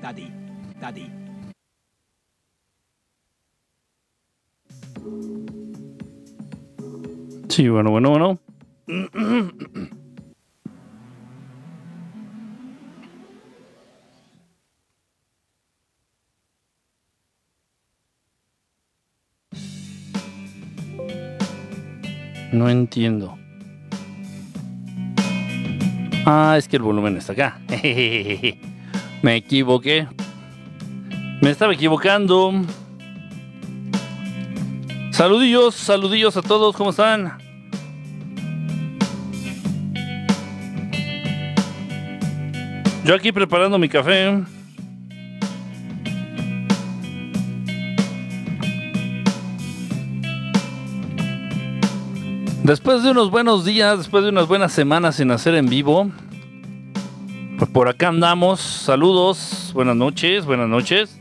Daddy, daddy. Sí, bueno, bueno, bueno. No entiendo. Ah, es que el volumen está acá. Me equivoqué. Me estaba equivocando. Saludillos, saludillos a todos, ¿cómo están? Yo aquí preparando mi café. Después de unos buenos días, después de unas buenas semanas sin hacer en vivo, pues por acá andamos. Saludos, buenas noches, buenas noches.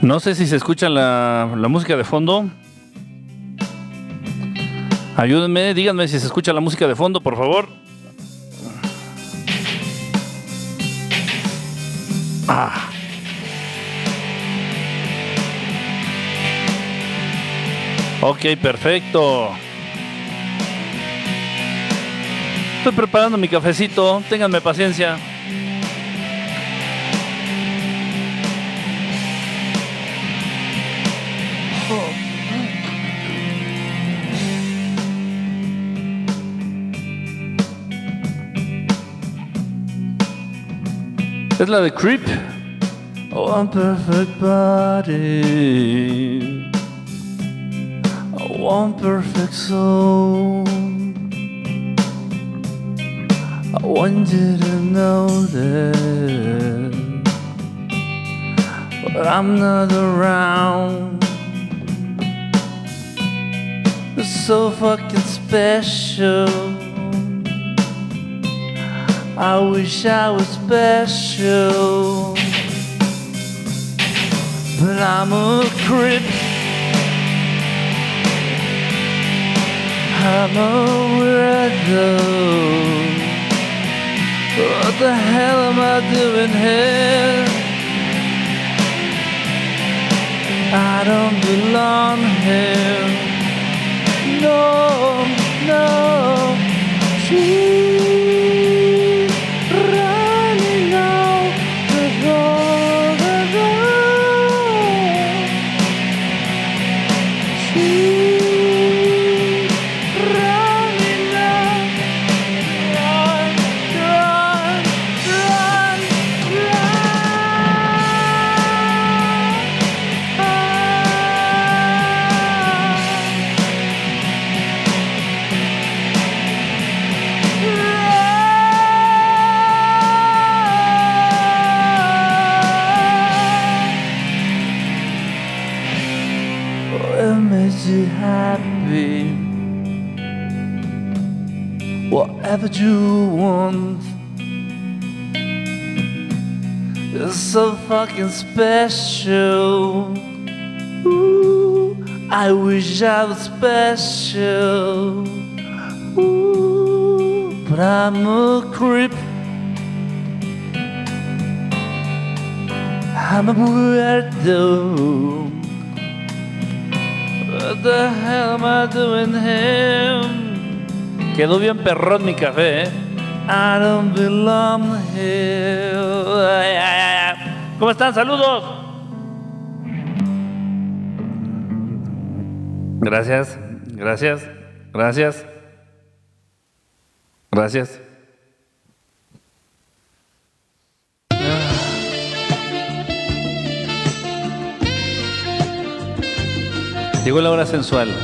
No sé si se escucha la, música de fondo. Ayúdenme, díganme si se escucha la música de fondo, por favor. Ah. Ok, perfecto. Estoy preparando mi cafecito, ténganme paciencia. Es la de Creep. One perfect body. One perfect soul. One didn't know that. But I'm not around. It's so fucking special. I wish I was special. But I'm a creep. I'm a weirdo. What the hell am I doing here? I don't belong here. No, no. She's Whatever you want. It's so fucking special. Ooh, I wish I was special. Ooh, but I'm a creep. I'm a weirdo. What the hell am I doing here? Quedó bien perrón mi café, ¿eh? I don't belong here. ¿Cómo están? Saludos. Gracias, gracias, gracias. Gracias. Llegó la hora sensual.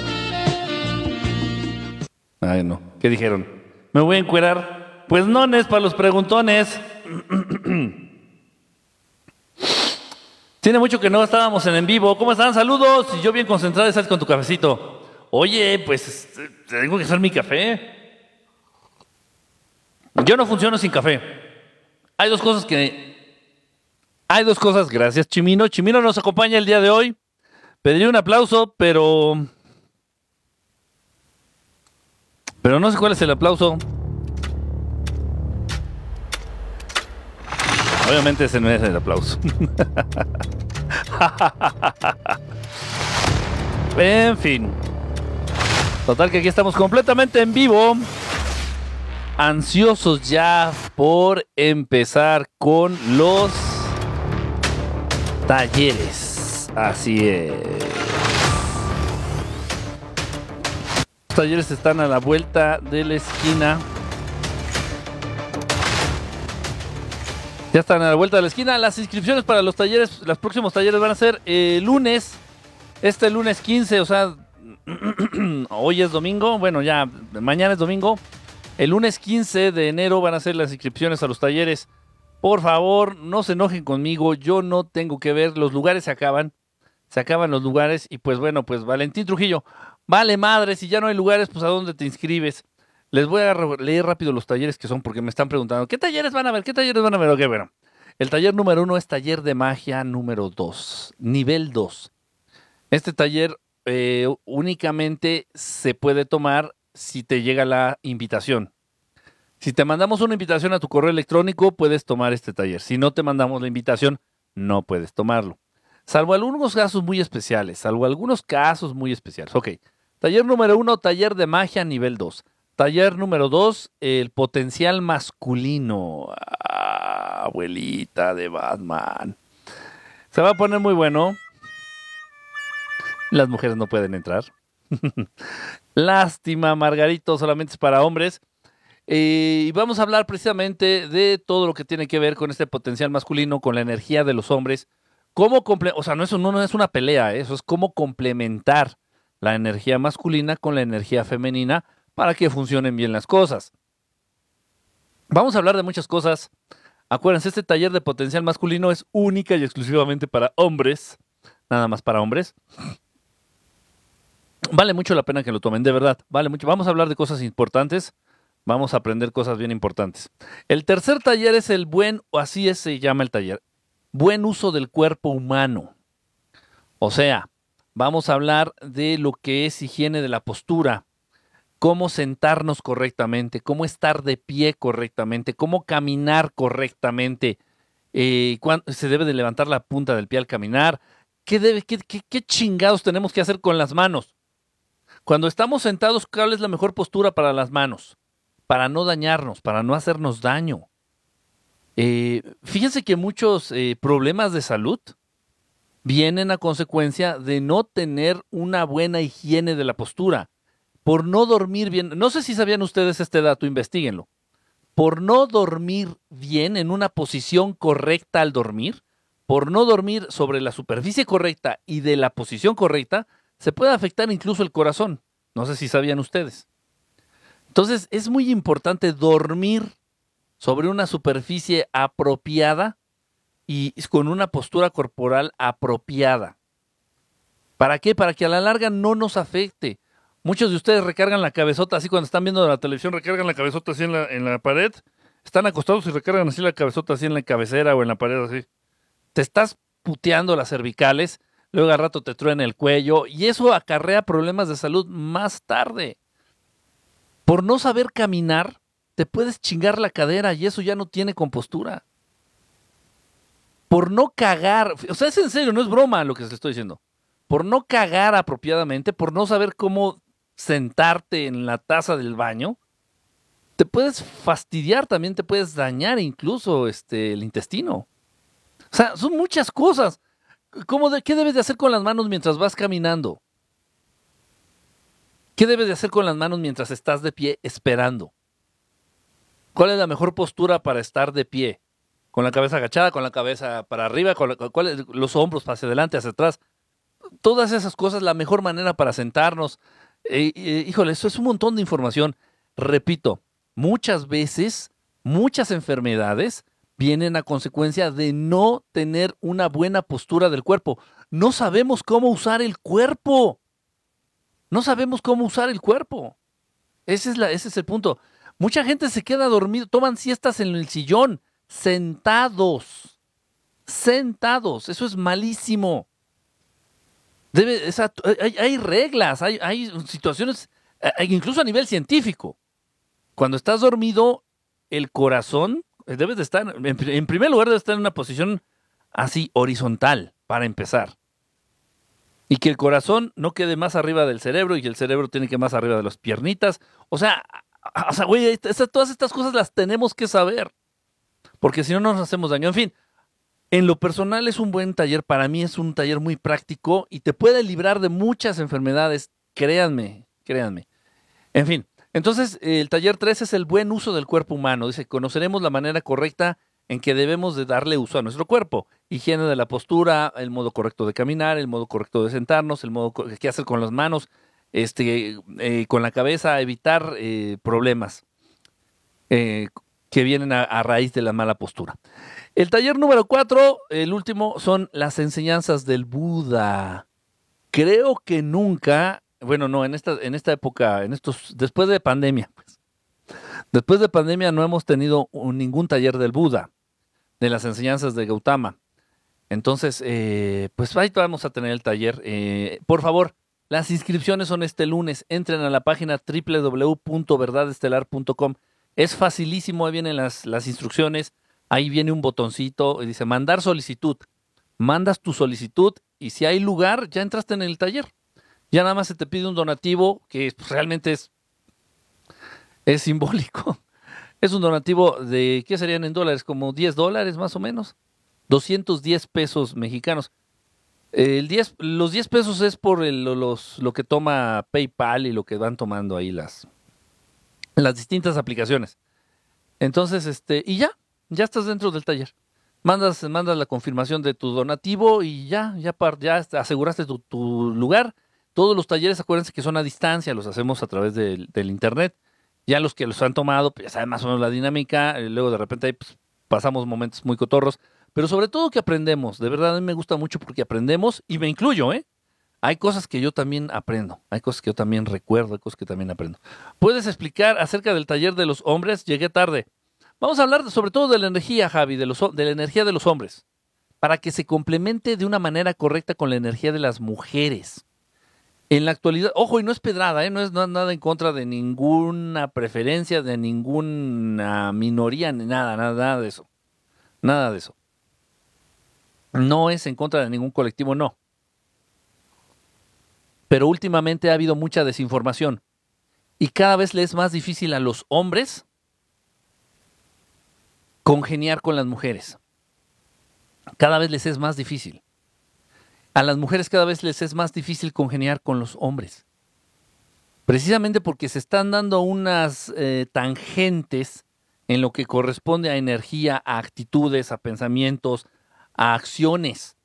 Ay, no. ¿Qué dijeron? ¿Me voy a encuerar? Pues no, es para los preguntones. Tiene mucho que no estábamos en en vivo. ¿Cómo están? Saludos. Yo bien concentrado, estás con tu cafecito. Oye, pues este, tengo que hacer mi café. Yo no funciono sin café. Hay dos cosas que... Hay dos cosas, gracias Chimino. Chimino nos acompaña el día de hoy. Pediría un aplauso, pero... Pero no sé cuál es el aplauso. Obviamente ese no es el aplauso. en fin. Total que aquí estamos completamente en vivo. Ansiosos ya por empezar con los talleres. Así es. Talleres están a la vuelta de la esquina. Ya están a la vuelta de la esquina. Las inscripciones para los talleres, los próximos talleres van a ser el lunes. Este lunes 15, o sea, hoy es domingo. Bueno, ya mañana es domingo. El lunes 15 de enero van a ser las inscripciones a los talleres. Por favor, no se enojen conmigo. Yo no tengo que ver. Los lugares se acaban. Se acaban los lugares. Y pues bueno, pues Valentín Trujillo. Vale madre, si ya no hay lugares, pues a dónde te inscribes. Les voy a leer rápido los talleres que son porque me están preguntando, ¿qué talleres van a ver? ¿Qué talleres van a ver? Ok, bueno. El taller número uno es taller de magia número dos, nivel dos. Este taller eh, únicamente se puede tomar si te llega la invitación. Si te mandamos una invitación a tu correo electrónico, puedes tomar este taller. Si no te mandamos la invitación, no puedes tomarlo. Salvo algunos casos muy especiales, salvo algunos casos muy especiales. Ok, taller número uno, taller de magia nivel 2. Taller número dos, el potencial masculino. Ah, abuelita de Batman. Se va a poner muy bueno. Las mujeres no pueden entrar. Lástima, Margarito, solamente es para hombres. Eh, y vamos a hablar precisamente de todo lo que tiene que ver con este potencial masculino, con la energía de los hombres. Cómo o sea, no es, no es una pelea, ¿eh? eso es cómo complementar la energía masculina con la energía femenina para que funcionen bien las cosas. Vamos a hablar de muchas cosas. Acuérdense, este taller de potencial masculino es única y exclusivamente para hombres. Nada más para hombres. Vale mucho la pena que lo tomen, de verdad. Vale mucho. Vamos a hablar de cosas importantes. Vamos a aprender cosas bien importantes. El tercer taller es el buen, o así es, se llama el taller, buen uso del cuerpo humano. O sea, vamos a hablar de lo que es higiene de la postura, cómo sentarnos correctamente, cómo estar de pie correctamente, cómo caminar correctamente, eh, se debe de levantar la punta del pie al caminar, ¿Qué, debe, qué, chingados tenemos que hacer con las manos. Cuando estamos sentados, ¿cuál es la mejor postura para las manos? Para no dañarnos, para no hacernos daño. Eh, fíjense que muchos eh, problemas de salud vienen a consecuencia de no tener una buena higiene de la postura por no dormir bien, no sé si sabían ustedes este dato, investiguenlo, por no dormir bien en una posición correcta al dormir, por no dormir sobre la superficie correcta y de la posición correcta, se puede afectar incluso el corazón. No sé si sabían ustedes. Entonces es muy importante dormir sobre una superficie apropiada y con una postura corporal apropiada. ¿Para qué? Para que a la larga no nos afecte. Muchos de ustedes recargan la cabezota así cuando están viendo la televisión, recargan la cabezota así en la, en la pared. Están acostados y recargan así la cabezota así en la cabecera o en la pared así. Te estás puteando las cervicales, luego al rato te truena el cuello y eso acarrea problemas de salud más tarde. Por no saber caminar, te puedes chingar la cadera y eso ya no tiene compostura. Por no cagar, o sea, es en serio, no es broma lo que les estoy diciendo. Por no cagar apropiadamente, por no saber cómo sentarte en la taza del baño, te puedes fastidiar, también te puedes dañar incluso este, el intestino. O sea, son muchas cosas. ¿Cómo ¿Qué debes de hacer con las manos mientras vas caminando? ¿Qué debes de hacer con las manos mientras estás de pie esperando? ¿Cuál es la mejor postura para estar de pie? ¿Con la cabeza agachada, con la cabeza para arriba, con los hombros hacia adelante, hacia atrás? Todas esas cosas, la mejor manera para sentarnos, eh, eh, híjole, eso es un montón de información. Repito, muchas veces, muchas enfermedades vienen a consecuencia de no tener una buena postura del cuerpo. No sabemos cómo usar el cuerpo. No sabemos cómo usar el cuerpo. Ese es, la, ese es el punto. Mucha gente se queda dormido, toman siestas en el sillón, sentados. Sentados. Eso es malísimo. Debe, hay, reglas, hay, hay situaciones, incluso a nivel científico. Cuando estás dormido, el corazón debes de estar, en, primer lugar, debes estar en una posición así, horizontal, para empezar. Y que el corazón no quede más arriba del cerebro y que el cerebro tiene que más arriba de las piernitas. O sea, o sea, güey, todas estas cosas las tenemos que saber. Porque si no, nos hacemos daño. En fin, en lo personal es un buen taller. Para mí es un taller muy práctico y te puede librar de muchas enfermedades. Créanme, créanme. En fin, entonces el taller 3 es el buen uso del cuerpo humano. Dice, conoceremos la manera correcta en que debemos de darle uso a nuestro cuerpo. Higiene de la postura, el modo correcto de caminar, el modo correcto de sentarnos, el modo que hacer con las manos, este, eh, con la cabeza, evitar eh, problemas eh, que vienen a, raíz de la mala postura. El taller número cuatro, el último, son las enseñanzas del Buda. Creo que nunca, bueno, no, en esta, en esta época, en estos, después de pandemia, pues, después de pandemia no hemos tenido ningún taller del Buda, de las enseñanzas de Gautama. Entonces, pues ahí vamos a tener el taller. por favor, las inscripciones son este lunes. Entren a la página www.verdadestelar.com. Es facilísimo, ahí vienen las, las instrucciones. Ahí viene un botoncito y dice mandar solicitud. Mandas tu solicitud y si hay lugar, ya entraste en el taller. Ya nada más se te pide un donativo que pues, realmente es, es simbólico. Es un donativo de, ¿qué serían en dólares? Como 10 dólares más o menos. 210 pesos mexicanos. El 10, los 10 pesos es por los, lo que toma PayPal y lo que van tomando ahí las, las distintas aplicaciones. Entonces, este, y ya, ya estás dentro del taller. Mandas, mandas la confirmación de tu donativo y ya, ya, ya aseguraste tu, tu lugar. Todos los talleres, acuérdense que son a distancia, los hacemos a través del, internet. Ya los que los han tomado, pues ya saben más o menos la dinámica. Eh, luego de repente ahí pues, pasamos momentos muy cotorros pero sobre todo que aprendemos. De verdad, a mí me gusta mucho porque aprendemos y me incluyo, ¿eh? Hay cosas que yo también aprendo, hay cosas que yo también recuerdo, hay cosas que también aprendo. ¿Puedes explicar acerca del taller de los hombres? Llegué tarde. Vamos a hablar sobre todo de la energía, Javi, de, los, la energía de los hombres, para que se complemente de una manera correcta con la energía de las mujeres. En la actualidad, ojo, y no es pedrada, ¿eh? no es nada en contra de ninguna preferencia, de ninguna minoría, ni nada, nada, nada de eso. Nada de eso. No es en contra de ningún colectivo, no. Pero últimamente ha habido mucha desinformación y cada vez le es más difícil a los hombres congeniar con las mujeres. Cada vez les es más difícil. A las mujeres cada vez les es más difícil congeniar con los hombres. Precisamente porque se están dando unas eh, tangentes en lo que corresponde a energía, a actitudes, a pensamientos, a acciones.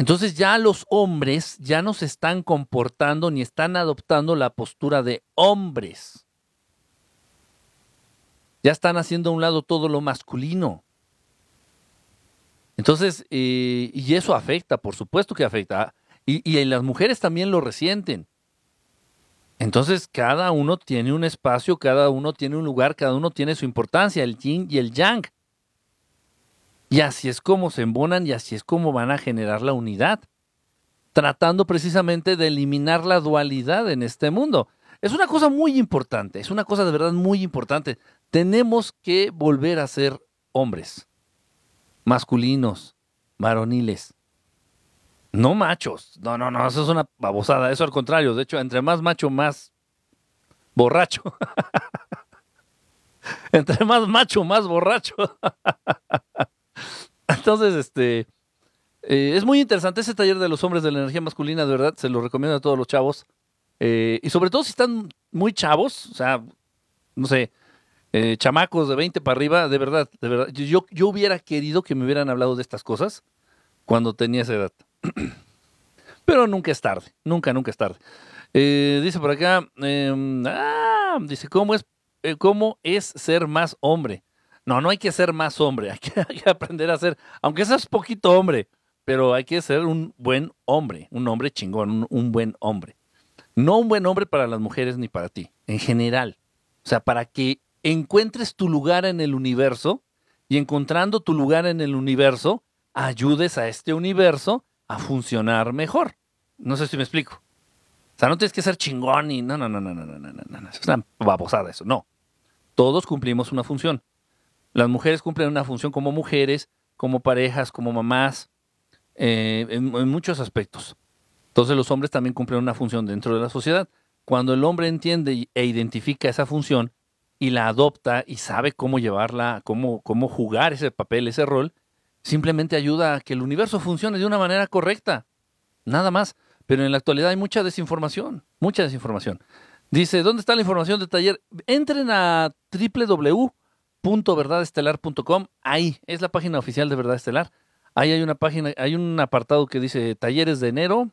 Entonces ya los hombres ya no se están comportando ni están adoptando la postura de hombres. Ya están haciendo a un lado todo lo masculino. Entonces, eh, y eso afecta, por supuesto que afecta. Y, y las mujeres también lo resienten. Entonces, cada uno tiene un espacio, cada uno tiene un lugar, cada uno tiene su importancia, el yin y el yang. Y así es como se embonan y así es como van a generar la unidad, tratando precisamente de eliminar la dualidad en este mundo. Es una cosa muy importante, es una cosa de verdad muy importante. Tenemos que volver a ser hombres, masculinos, varoniles, no machos. No, no, no, eso es una babosada, eso al contrario. De hecho, entre más macho, más borracho. entre más macho, más borracho. Entonces, este, eh, es muy interesante ese taller de los hombres de la energía masculina, de verdad, se lo recomiendo a todos los chavos. Eh, y sobre todo si están muy chavos, o sea, no sé, eh, chamacos de 20 para arriba, de verdad, de verdad. Yo, yo hubiera querido que me hubieran hablado de estas cosas cuando tenía esa edad. Pero nunca es tarde, nunca, nunca es tarde. dice por acá, em, ah, dice, ¿cómo es, ¿cómo es ser más hombre? No, no hay que ser más hombre, hay que, aprender a ser, aunque seas poquito hombre, pero hay que ser un buen hombre, un hombre chingón, un, buen hombre. No un buen hombre para las mujeres ni para ti, en general. O sea, para que encuentres tu lugar en el universo y encontrando tu lugar en el universo, ayudes a este universo a funcionar mejor. No sé si me explico. O sea, no tienes que ser chingón y no, no, no, no, no, no, no, no. Es una babosada eso. No. Todos cumplimos una función. Las mujeres cumplen una función como mujeres, como parejas, como mamás, eh, en, muchos aspectos. Entonces los hombres también cumplen una función dentro de la sociedad. Cuando el hombre entiende e identifica esa función y la adopta y sabe cómo llevarla, cómo, cómo jugar ese papel, ese rol, simplemente ayuda a que el universo funcione de una manera correcta. Nada más. Pero en la actualidad hay mucha desinformación, mucha desinformación. Dice, ¿dónde está la información de taller? Entren a www.verdadestelar.com. Ahí es la página oficial de Verdad Estelar. Ahí hay una página, hay un apartado que dice talleres de enero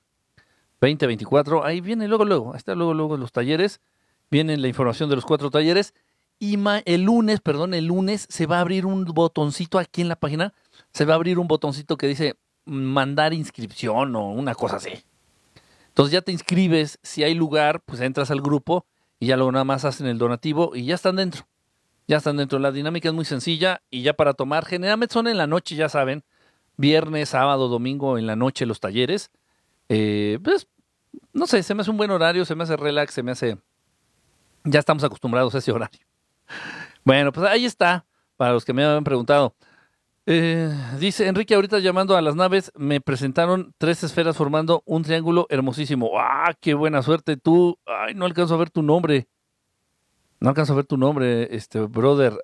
2024. Ahí viene luego, luego, ahí está luego, luego los talleres. Viene la información de los cuatro talleres. Y el lunes, perdón, el lunes se va a abrir un botoncito aquí en la página. Se va a abrir un botoncito que dice mandar inscripción o una cosa así. Entonces ya te inscribes, si hay lugar, pues entras al grupo y ya luego nada más hacen el donativo y ya están dentro. Ya están dentro. La dinámica es muy sencilla y ya para tomar, generalmente son en la noche, ya saben, viernes, sábado, domingo, en la noche los talleres. Eh, pues, no sé, se me hace un buen horario, se me hace relax, se me hace... Ya estamos acostumbrados a ese horario. Bueno, pues ahí está, para los que me habían preguntado. Eh, dice Enrique, ahorita llamando a las naves, me presentaron tres esferas formando un triángulo hermosísimo. ¡Ah, qué buena suerte! Tú, ay, no alcanzo a ver tu nombre. No alcanzo a ver tu nombre, este, brother.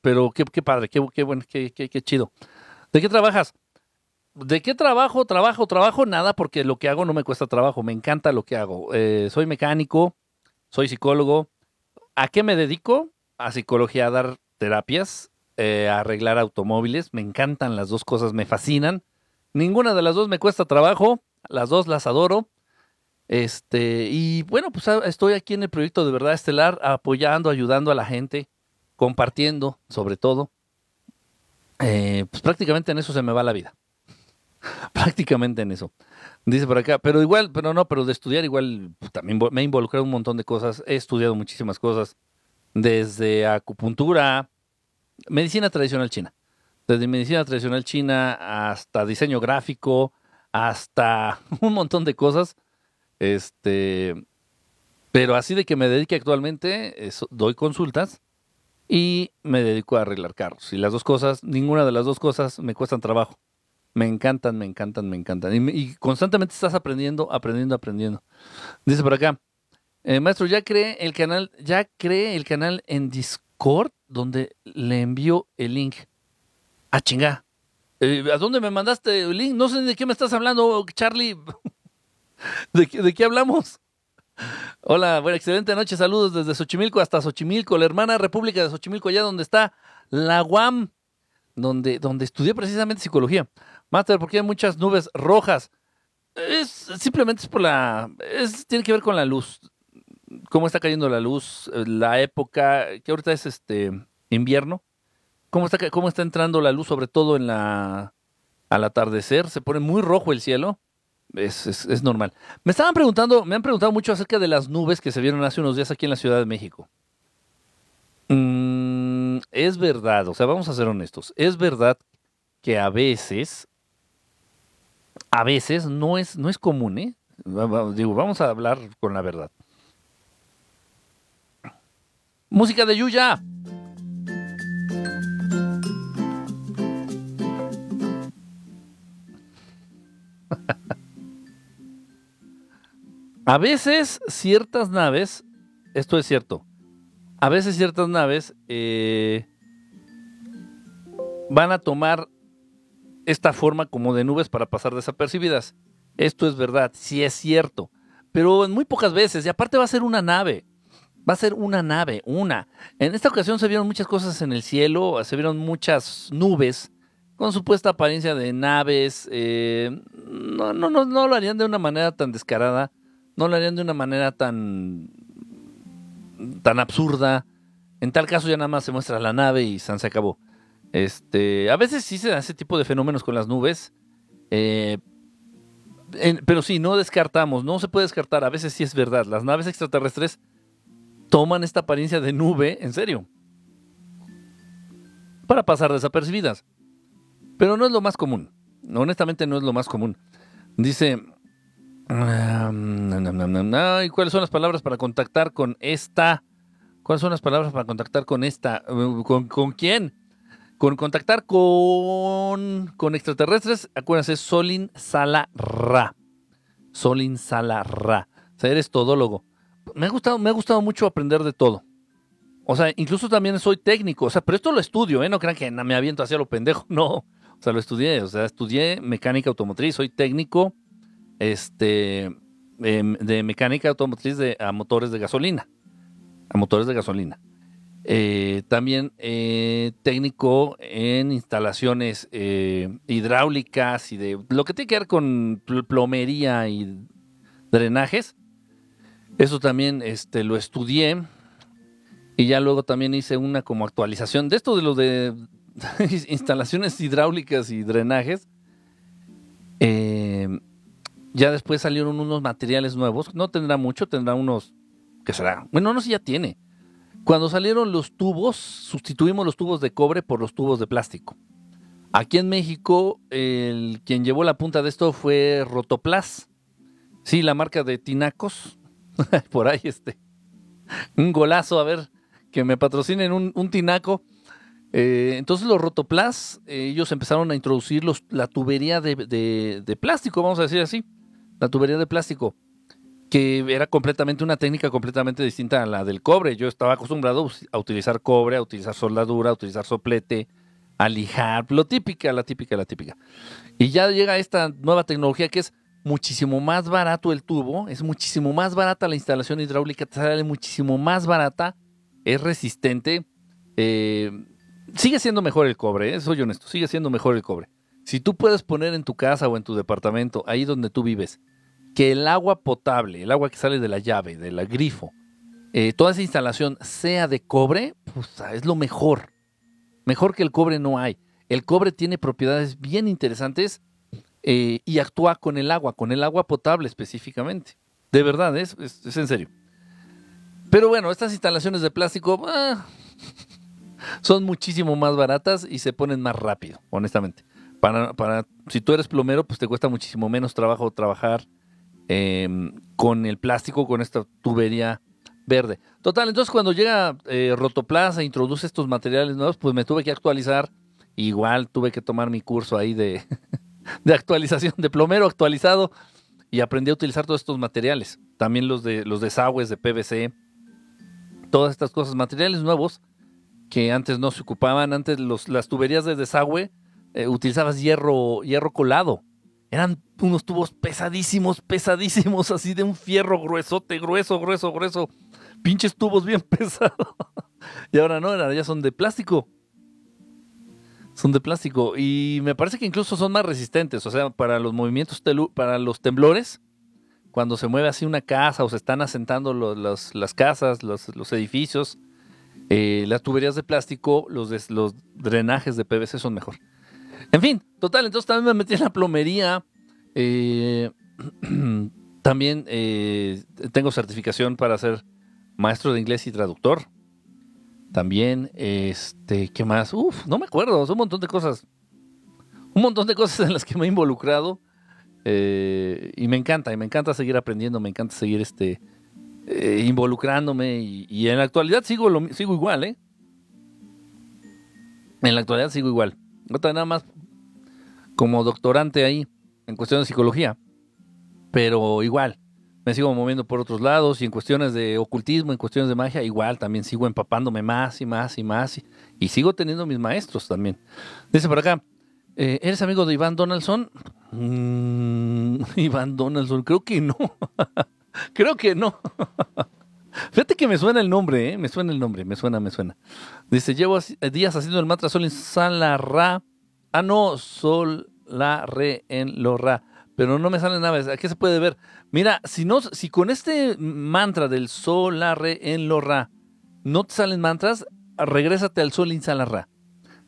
Pero qué, padre, qué, bueno, qué, chido. ¿De qué trabajas? ¿De qué trabajo? Trabajo, trabajo, nada, porque lo que hago no me cuesta trabajo, me encanta lo que hago. Eh, soy mecánico, soy psicólogo. ¿A qué me dedico? A psicología, a dar terapias eh, arreglar automóviles. Me encantan las dos cosas, me fascinan. Ninguna de las dos me cuesta trabajo, las dos las adoro. Este, y bueno, pues ah, estoy aquí en el proyecto de Verdad Estelar, apoyando, ayudando a la gente, compartiendo, sobre todo. Eh, pues prácticamente en eso se me va la vida. prácticamente en eso. Dice por acá, pero igual, pero no, pero de estudiar igual pues, también me he involucrado un montón de cosas, he estudiado muchísimas cosas, desde acupuntura, medicina tradicional china. Desde medicina tradicional china hasta diseño gráfico, hasta un montón de cosas. Este, pero así de que me dedique actualmente, doy consultas y me dedico a arreglar carros. Y las dos cosas, ninguna de las dos cosas me cuestan trabajo. Me encantan, me encantan, me encantan. Y, constantemente estás aprendiendo, aprendiendo, aprendiendo. Dice por acá, eh, maestro, ya cree el canal, ya cree el canal en Discord donde le envío el link. Ah, chinga. Eh, ¿A dónde me mandaste el link? No sé de qué me estás hablando, Charlie. ¿De, ¿De, qué hablamos? Hola, buena, excelente noche. Saludos desde Xochimilco hasta Xochimilco, la hermana República de Xochimilco, allá donde está la UAM, donde, donde estudié precisamente psicología. Master, porque hay muchas nubes rojas. Es simplemente es por la. Es, tiene que ver con la luz cómo está cayendo la luz, la época, que ahorita es este invierno, cómo está, cómo está entrando la luz, sobre todo en la al atardecer, se pone muy rojo el cielo. Es, es, normal. Me estaban preguntando, me han preguntado mucho acerca de las nubes que se vieron hace unos días aquí en la Ciudad de México. Mm, es verdad, o sea, vamos a ser honestos, es verdad que a veces, a veces no es, no es común, ¿eh? Digo, vamos a hablar con la verdad. Música de Yuya. A veces ciertas naves, esto es cierto, a veces ciertas naves eh, van a tomar esta forma como de nubes para pasar desapercibidas. Esto es verdad, sí es cierto, pero en muy pocas veces, y aparte va a ser una nave va a ser una nave, una. En esta ocasión se vieron muchas cosas en el cielo, se vieron muchas nubes con supuesta apariencia de naves. Eh, no, no, no, no lo harían de una manera tan descarada, no lo harían de una manera tan, tan absurda. En tal caso ya nada más se muestra la nave y se acabó. Este, a veces sí se da ese tipo de fenómenos con las nubes. Eh, pero sí, no descartamos, no se puede descartar. A veces sí es verdad. Las naves extraterrestres toman esta apariencia de nube en serio. Para pasar desapercibidas. Pero no es lo más común. Honestamente no es lo más común. Dice... ¿Y cuáles son las palabras para contactar con esta? ¿Cuáles son las palabras para contactar con esta? ¿Con, con quién? Con contactar con, con extraterrestres, acuérdense, Solin Sala Ra. Solin Sala. O sea, eres todólogo. Me ha gustado, me ha gustado mucho aprender de todo. O sea, incluso también soy técnico. O sea, pero esto lo estudio, ¿eh? No crean que me aviento hacia lo pendejo. No. O sea, lo estudié. O sea, estudié mecánica automotriz. Soy técnico este, em, de mecánica automotriz de, a motores de gasolina. A motores de gasolina. Eh, también eh, técnico en instalaciones eh, hidráulicas y de lo que tiene que ver con plomería y drenajes. Eso también este, lo estudié. Y ya luego también hice una como actualización de esto de lo de instalaciones hidráulicas y drenajes. Ya después salieron unos materiales nuevos. No tendrá mucho, tendrá unos. ¿Qué será? Bueno, no sé si ya tiene cuando salieron los tubos, sustituimos los tubos de cobre por los tubos de plástico. Aquí en México, el quien llevó la punta de esto fue Rotoplas. Sí, la marca de Tinacos. Por ahí este. Un golazo, a ver, que me patrocinen un, tinaco. Eh, entonces los Rotoplas, ellos empezaron a introducir los, la tubería de plástico, vamos a decir así. La tubería de plástico que era completamente una técnica completamente distinta a la del cobre. Yo estaba acostumbrado a utilizar cobre, a utilizar soldadura, a utilizar soplete, a lijar, lo típica, la típica, la típica. Y ya llega esta nueva tecnología que es muchísimo más barato el tubo, es muchísimo más barata la instalación hidráulica, te sale muchísimo más barata, es resistente. Eh, sigue siendo mejor el cobre, ¿eh? soy honesto, sigue siendo mejor el cobre. Si tú puedes poner en tu casa o en tu departamento, ahí donde tú vives, que el agua potable, el agua que sale de la llave, del grifo, eh, toda esa instalación sea de cobre, pues es lo mejor. Mejor que el cobre no hay. El cobre tiene propiedades bien interesantes eh, y actúa con el agua, con el agua potable específicamente. De verdad, es, es, en serio. Pero bueno, estas instalaciones de plástico ah, son muchísimo más baratas y se ponen más rápido, honestamente. Para, si tú eres plomero, pues te cuesta muchísimo menos trabajo trabajar Em, con el plástico, con esta tubería verde. Total, entonces cuando llega eh, Rotoplas e introduce estos materiales nuevos, pues me tuve que actualizar. Igual tuve que tomar mi curso ahí de, de actualización, de plomero actualizado, y aprendí a utilizar todos estos materiales. También los de los desagües de PVC, todas estas cosas, materiales nuevos que antes no se ocupaban. Antes los, las tuberías de desagüe eh, utilizabas hierro, hierro colado eran unos tubos pesadísimos, pesadísimos, así de un fierro gruesote, grueso, grueso, grueso. Pinches tubos bien pesados. y ahora no, ahora ya son de plástico. Son de plástico. Y me parece que incluso son más resistentes. O sea, para los movimientos, para los temblores, cuando se mueve así una casa o se están asentando las casas, los, edificios, eh, las tuberías de plástico, los, los drenajes de PVC son mejor. En fin, total, entonces también me metí en la plomería. Eh, también eh, tengo certificación para ser maestro de inglés y traductor. También, este, ¿qué más? Uf, no me acuerdo, son un montón de cosas. Un montón de cosas en las que me he involucrado. Eh, y me encanta, y me encanta seguir aprendiendo, me encanta seguir este, involucrándome. Y, en la actualidad sigo, lo, sigo igual, ¿eh? En la actualidad sigo igual. Nada más como doctorante ahí en cuestión de psicología, pero igual, me sigo moviendo por otros lados y en cuestiones de ocultismo, en cuestiones de magia, igual también sigo empapándome más y más y más y, sigo teniendo mis maestros también. Dice por acá, eh, ¿eres amigo de Iván Donaldson? Mm, Iván Donaldson, creo que no. creo que no. Fíjate que me suena el nombre, ¿eh? me suena el nombre, me suena, me suena. Dice, llevo días haciendo el mantra Sol en Salarra Ah, no, sol, la, re, en, lo, ra. Pero no me salen nada. Aquí se puede ver. Mira, si, no, si con este mantra del sol, la, re, en, lo, ra, no te salen mantras, regrésate al sol, in, la, ra.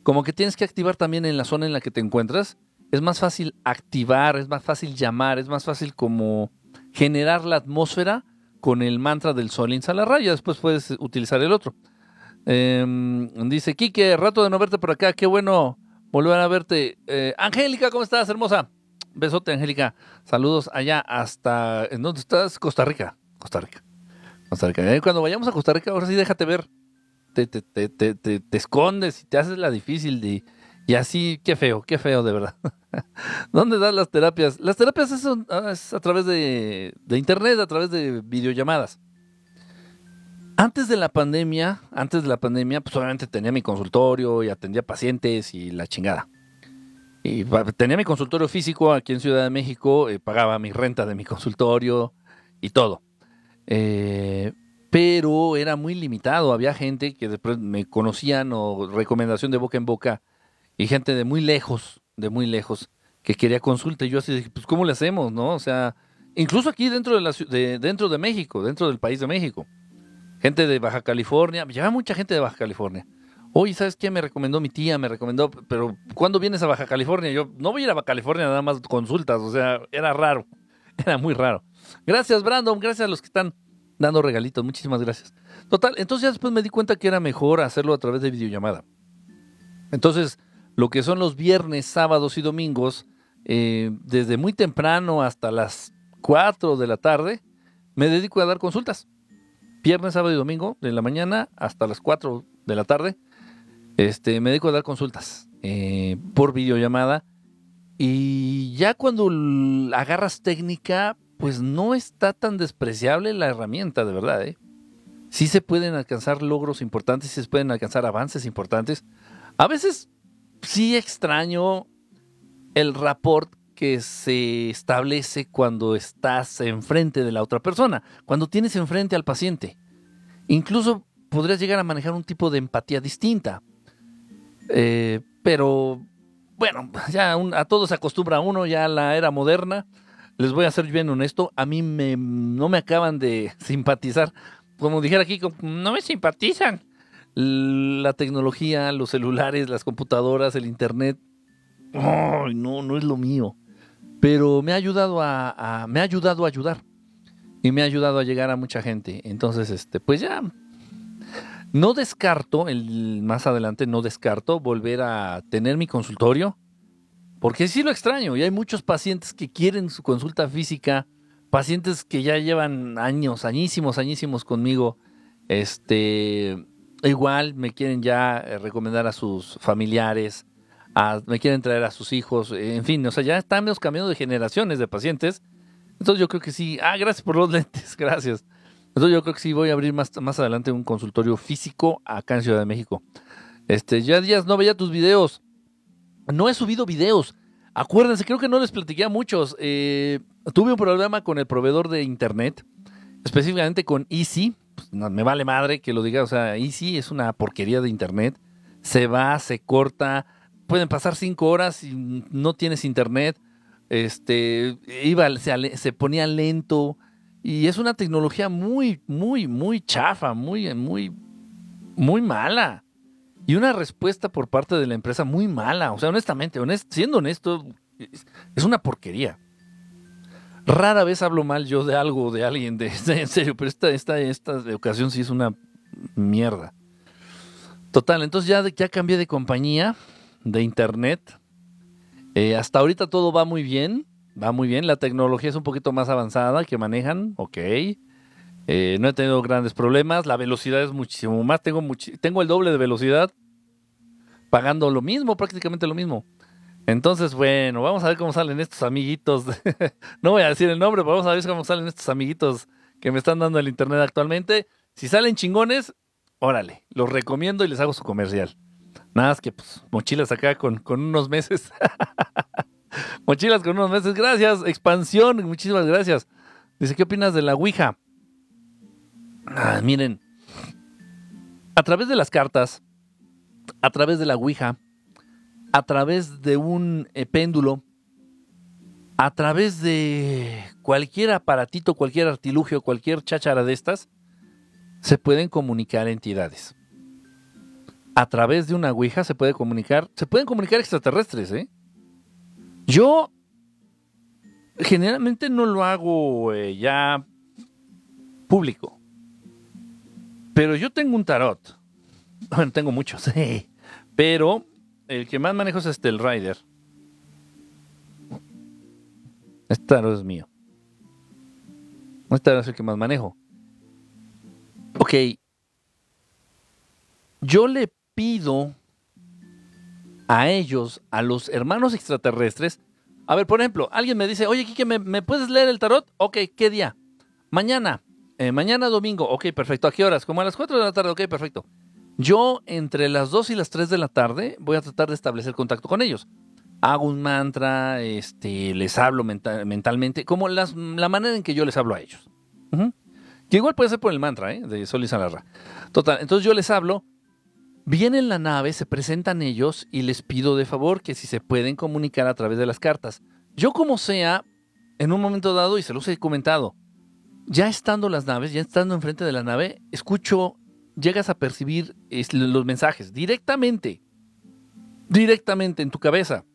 Como que tienes que activar también en la zona en la que te encuentras. Es más fácil activar, es más fácil llamar, es más fácil como generar la atmósfera con el mantra del sol, in, la, ra. Y después puedes utilizar el otro. Em, dice, Quique, rato de no verte por acá, qué bueno volver a verte. Eh, Angélica, ¿cómo estás, hermosa? Besote, Angélica. Saludos allá hasta. ¿En dónde estás? Costa Rica. Costa Rica. Costa Rica. Eh, cuando vayamos a Costa Rica, ahora sí déjate ver. te, te, te, te escondes y te haces la difícil de... Y así, qué feo, qué feo de verdad. ¿Dónde das las terapias? Las terapias es, es a través de, de, internet, a través de videollamadas. Antes de la pandemia, antes de la pandemia, pues obviamente tenía mi consultorio y atendía pacientes y la chingada. Y tenía mi consultorio físico aquí en Ciudad de México, eh, pagaba mi renta de mi consultorio y todo. Eh, pero era muy limitado. Había gente que después me conocían o recomendación de boca en boca y gente de muy lejos, de muy lejos, que quería consulta. Y yo así dije, pues ¿cómo le hacemos, no? O sea, incluso aquí dentro de, la, de, dentro de México, dentro del país de México. Gente de Baja California, lleva mucha gente de Baja California. Oye, ¿sabes qué? Me recomendó mi tía, me recomendó, pero ¿cuándo vienes a Baja California? Yo no voy a ir a Baja California nada más consultas, o sea, era raro, era muy raro. Gracias, Brandon, gracias a los que están dando regalitos, muchísimas gracias. Total, entonces ya después me di cuenta que era mejor hacerlo a través de videollamada. Entonces, lo que son los viernes, sábados y domingos, eh, desde muy temprano hasta las 4 de la tarde, me dedico a dar consultas. Viernes, sábado y domingo, de la mañana hasta las 4 de la tarde, este, me dedico a dar consultas eh, por videollamada y ya cuando agarras técnica, pues no está tan despreciable la herramienta, de verdad. ¿eh? Sí se pueden alcanzar logros importantes, sí se pueden alcanzar avances importantes. A veces sí extraño el rapport que se establece cuando estás enfrente de la otra persona, cuando tienes enfrente al paciente. Incluso podrías llegar a manejar un tipo de empatía distinta. Eh, pero bueno, ya a todos se acostumbra uno, ya la era moderna. Les voy a ser bien honesto, a mí me, no me acaban de simpatizar. Como dijera aquí, no me simpatizan. La tecnología, los celulares, las computadoras, el internet. no, no es lo mío. Pero me ha ayudado a, a, me ha ayudado a ayudar. Y me ha ayudado a llegar a mucha gente. Entonces, este, pues ya no descarto, el, más adelante no descarto volver a tener mi consultorio, porque sí lo extraño y hay muchos pacientes que quieren su consulta física, pacientes que ya llevan años, añísimos, añísimos conmigo, este, igual me quieren ya eh, recomendar a sus familiares, me quieren traer a sus hijos, en fin, o sea, ya estamos cambiando de generaciones de pacientes. Entonces yo creo que sí. Ah, gracias por los lentes, gracias. Entonces yo creo que sí voy a abrir más, más adelante un consultorio físico acá en Ciudad de México. Este, ya días no veía tus videos. No he subido videos. Acuérdense, creo que no les platiqué a muchos. Eh, tuve un problema con el proveedor de internet, específicamente con Easy. Pues, me vale madre que lo diga. O sea, Easy es una porquería de internet. Se va, se corta. Pueden pasar cinco horas y no tienes internet. Este, iba, se, se ponía lento y es una tecnología muy, muy, muy chafa, muy, muy, muy mala. Y una respuesta por parte de la empresa muy mala. O sea, honestamente, siendo honesto, es una porquería. Rara vez hablo mal yo de algo, de alguien, de, en serio, pero esta, esta, esta ocasión sí es una mierda. Total, entonces ya, ya cambié de compañía, de internet. Eh, hasta ahorita todo va muy bien. Va muy bien, la tecnología es un poquito más avanzada que manejan, ok. Eh, no he tenido grandes problemas, la velocidad es muchísimo más, tengo, tengo el doble de velocidad, pagando lo mismo, prácticamente lo mismo. Entonces, bueno, vamos a ver cómo salen estos amiguitos. no voy a decir el nombre, pero vamos a ver cómo salen estos amiguitos que me están dando el internet actualmente. Si salen chingones, órale, los recomiendo y les hago su comercial. Nada más que pues, mochilas acá con, con unos meses. Mochilas con unos meses. Gracias. Expansión. Muchísimas gracias. Dice, ¿qué opinas de la Ouija? Ah, miren. A través de las cartas, a través de la Ouija, a través de un péndulo, a través de cualquier aparatito, cualquier artilugio, cualquier cháchara de estas, se pueden comunicar entidades. A través de una Ouija se puede comunicar, se pueden comunicar extraterrestres, ¿eh? Yo generalmente no lo hago eh, ya público. Pero yo tengo un tarot. Bueno, tengo muchos. Pero el que más manejo es este, el Rider. Este tarot es mío. Este tarot es el que más manejo. Ok. yo le pido a ellos, a los hermanos extraterrestres, a ver, por ejemplo, alguien me dice, oye, Kike, ¿me, ¿me puedes leer el tarot? Ok, ¿qué día? Mañana, eh, mañana domingo, ok, perfecto. ¿A qué horas? Como a las 4 de la tarde, ok, perfecto. Yo entre las 2 y las 3 de la tarde voy a tratar de establecer contacto con ellos. Hago un mantra, este, les hablo mentalmente, como la manera en que yo les hablo a ellos. Que igual puede ser por el mantra, ¿eh? De Sol y Salarra. Total, entonces yo les hablo, vienen la nave, se presentan ellos y les pido de favor que si se pueden comunicar a través de las cartas. Yo como sea, en un momento dado, y se los he comentado, ya estando las naves, ya estando enfrente de la nave, escucho, llegas a percibir los mensajes directamente, directamente en tu cabeza.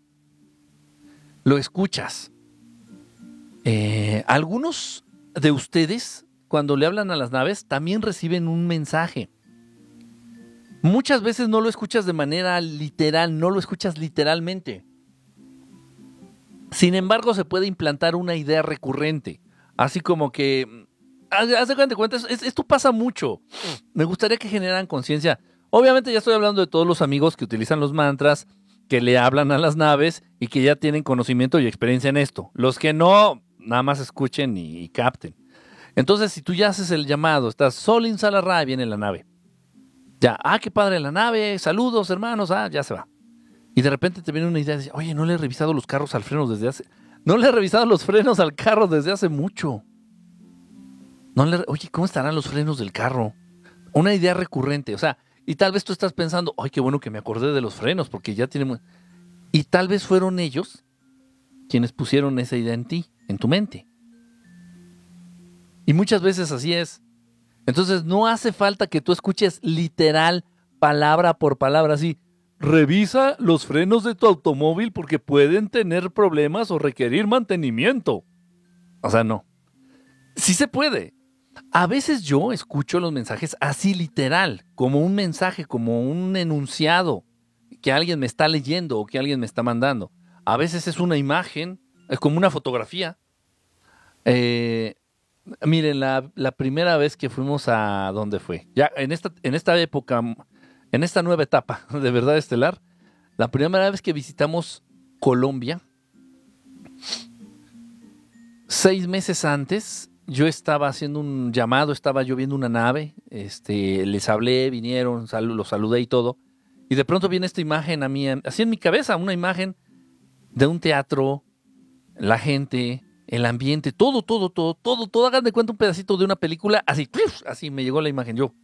Lo escuchas. Eh, algunos de ustedes cuando le hablan a las naves, también reciben un mensaje. Muchas veces no lo escuchas de manera literal, no lo escuchas literalmente. Sin embargo, se puede implantar una idea recurrente. Así como que, haz de cuenta, esto pasa mucho. Me gustaría que generaran conciencia. Obviamente ya estoy hablando de todos los amigos que utilizan los mantras, que le hablan a las naves y que ya tienen conocimiento y experiencia en esto. Los que no, nada más escuchen y capten. Entonces, si tú ya haces el llamado, estás Sol Salarra y viene la nave. Ya, ah, qué padre la nave, saludos hermanos, ah, ya se va. Y de repente te viene una idea de, oye, no le he revisado los carros al freno desde hace... No le he revisado los frenos al carro desde hace mucho. No le, oye, ¿cómo estarán los frenos del carro? Una idea recurrente, o sea, y tal vez tú estás pensando, ay, qué bueno que me acordé de los frenos, porque ya tiene... Y tal vez fueron ellos quienes pusieron esa idea en ti, en tu mente. Y muchas veces así es. Entonces no hace falta que tú escuches literal, palabra por palabra, así. Revisa los frenos de tu automóvil porque pueden tener problemas o requerir mantenimiento. O sea, no. Sí se puede. A veces yo escucho los mensajes así literal, como un mensaje, como un enunciado que alguien me está leyendo o que alguien me está mandando. A veces es una imagen, es como una fotografía. Eh, Miren, la, primera vez que fuimos a dónde fue, ya en esta, en esta época, en esta nueva etapa de verdad estelar, la primera vez que visitamos Colombia, seis meses antes, yo estaba haciendo un llamado, estaba yo viendo una nave, este, les hablé, vinieron, los saludé y todo, y de pronto viene esta imagen a mí, así en mi cabeza, una imagen de un teatro, la gente, el ambiente, todo, todo, todo, todo, todo, hagan de cuenta un pedacito de una película, así, así me llegó la imagen yo.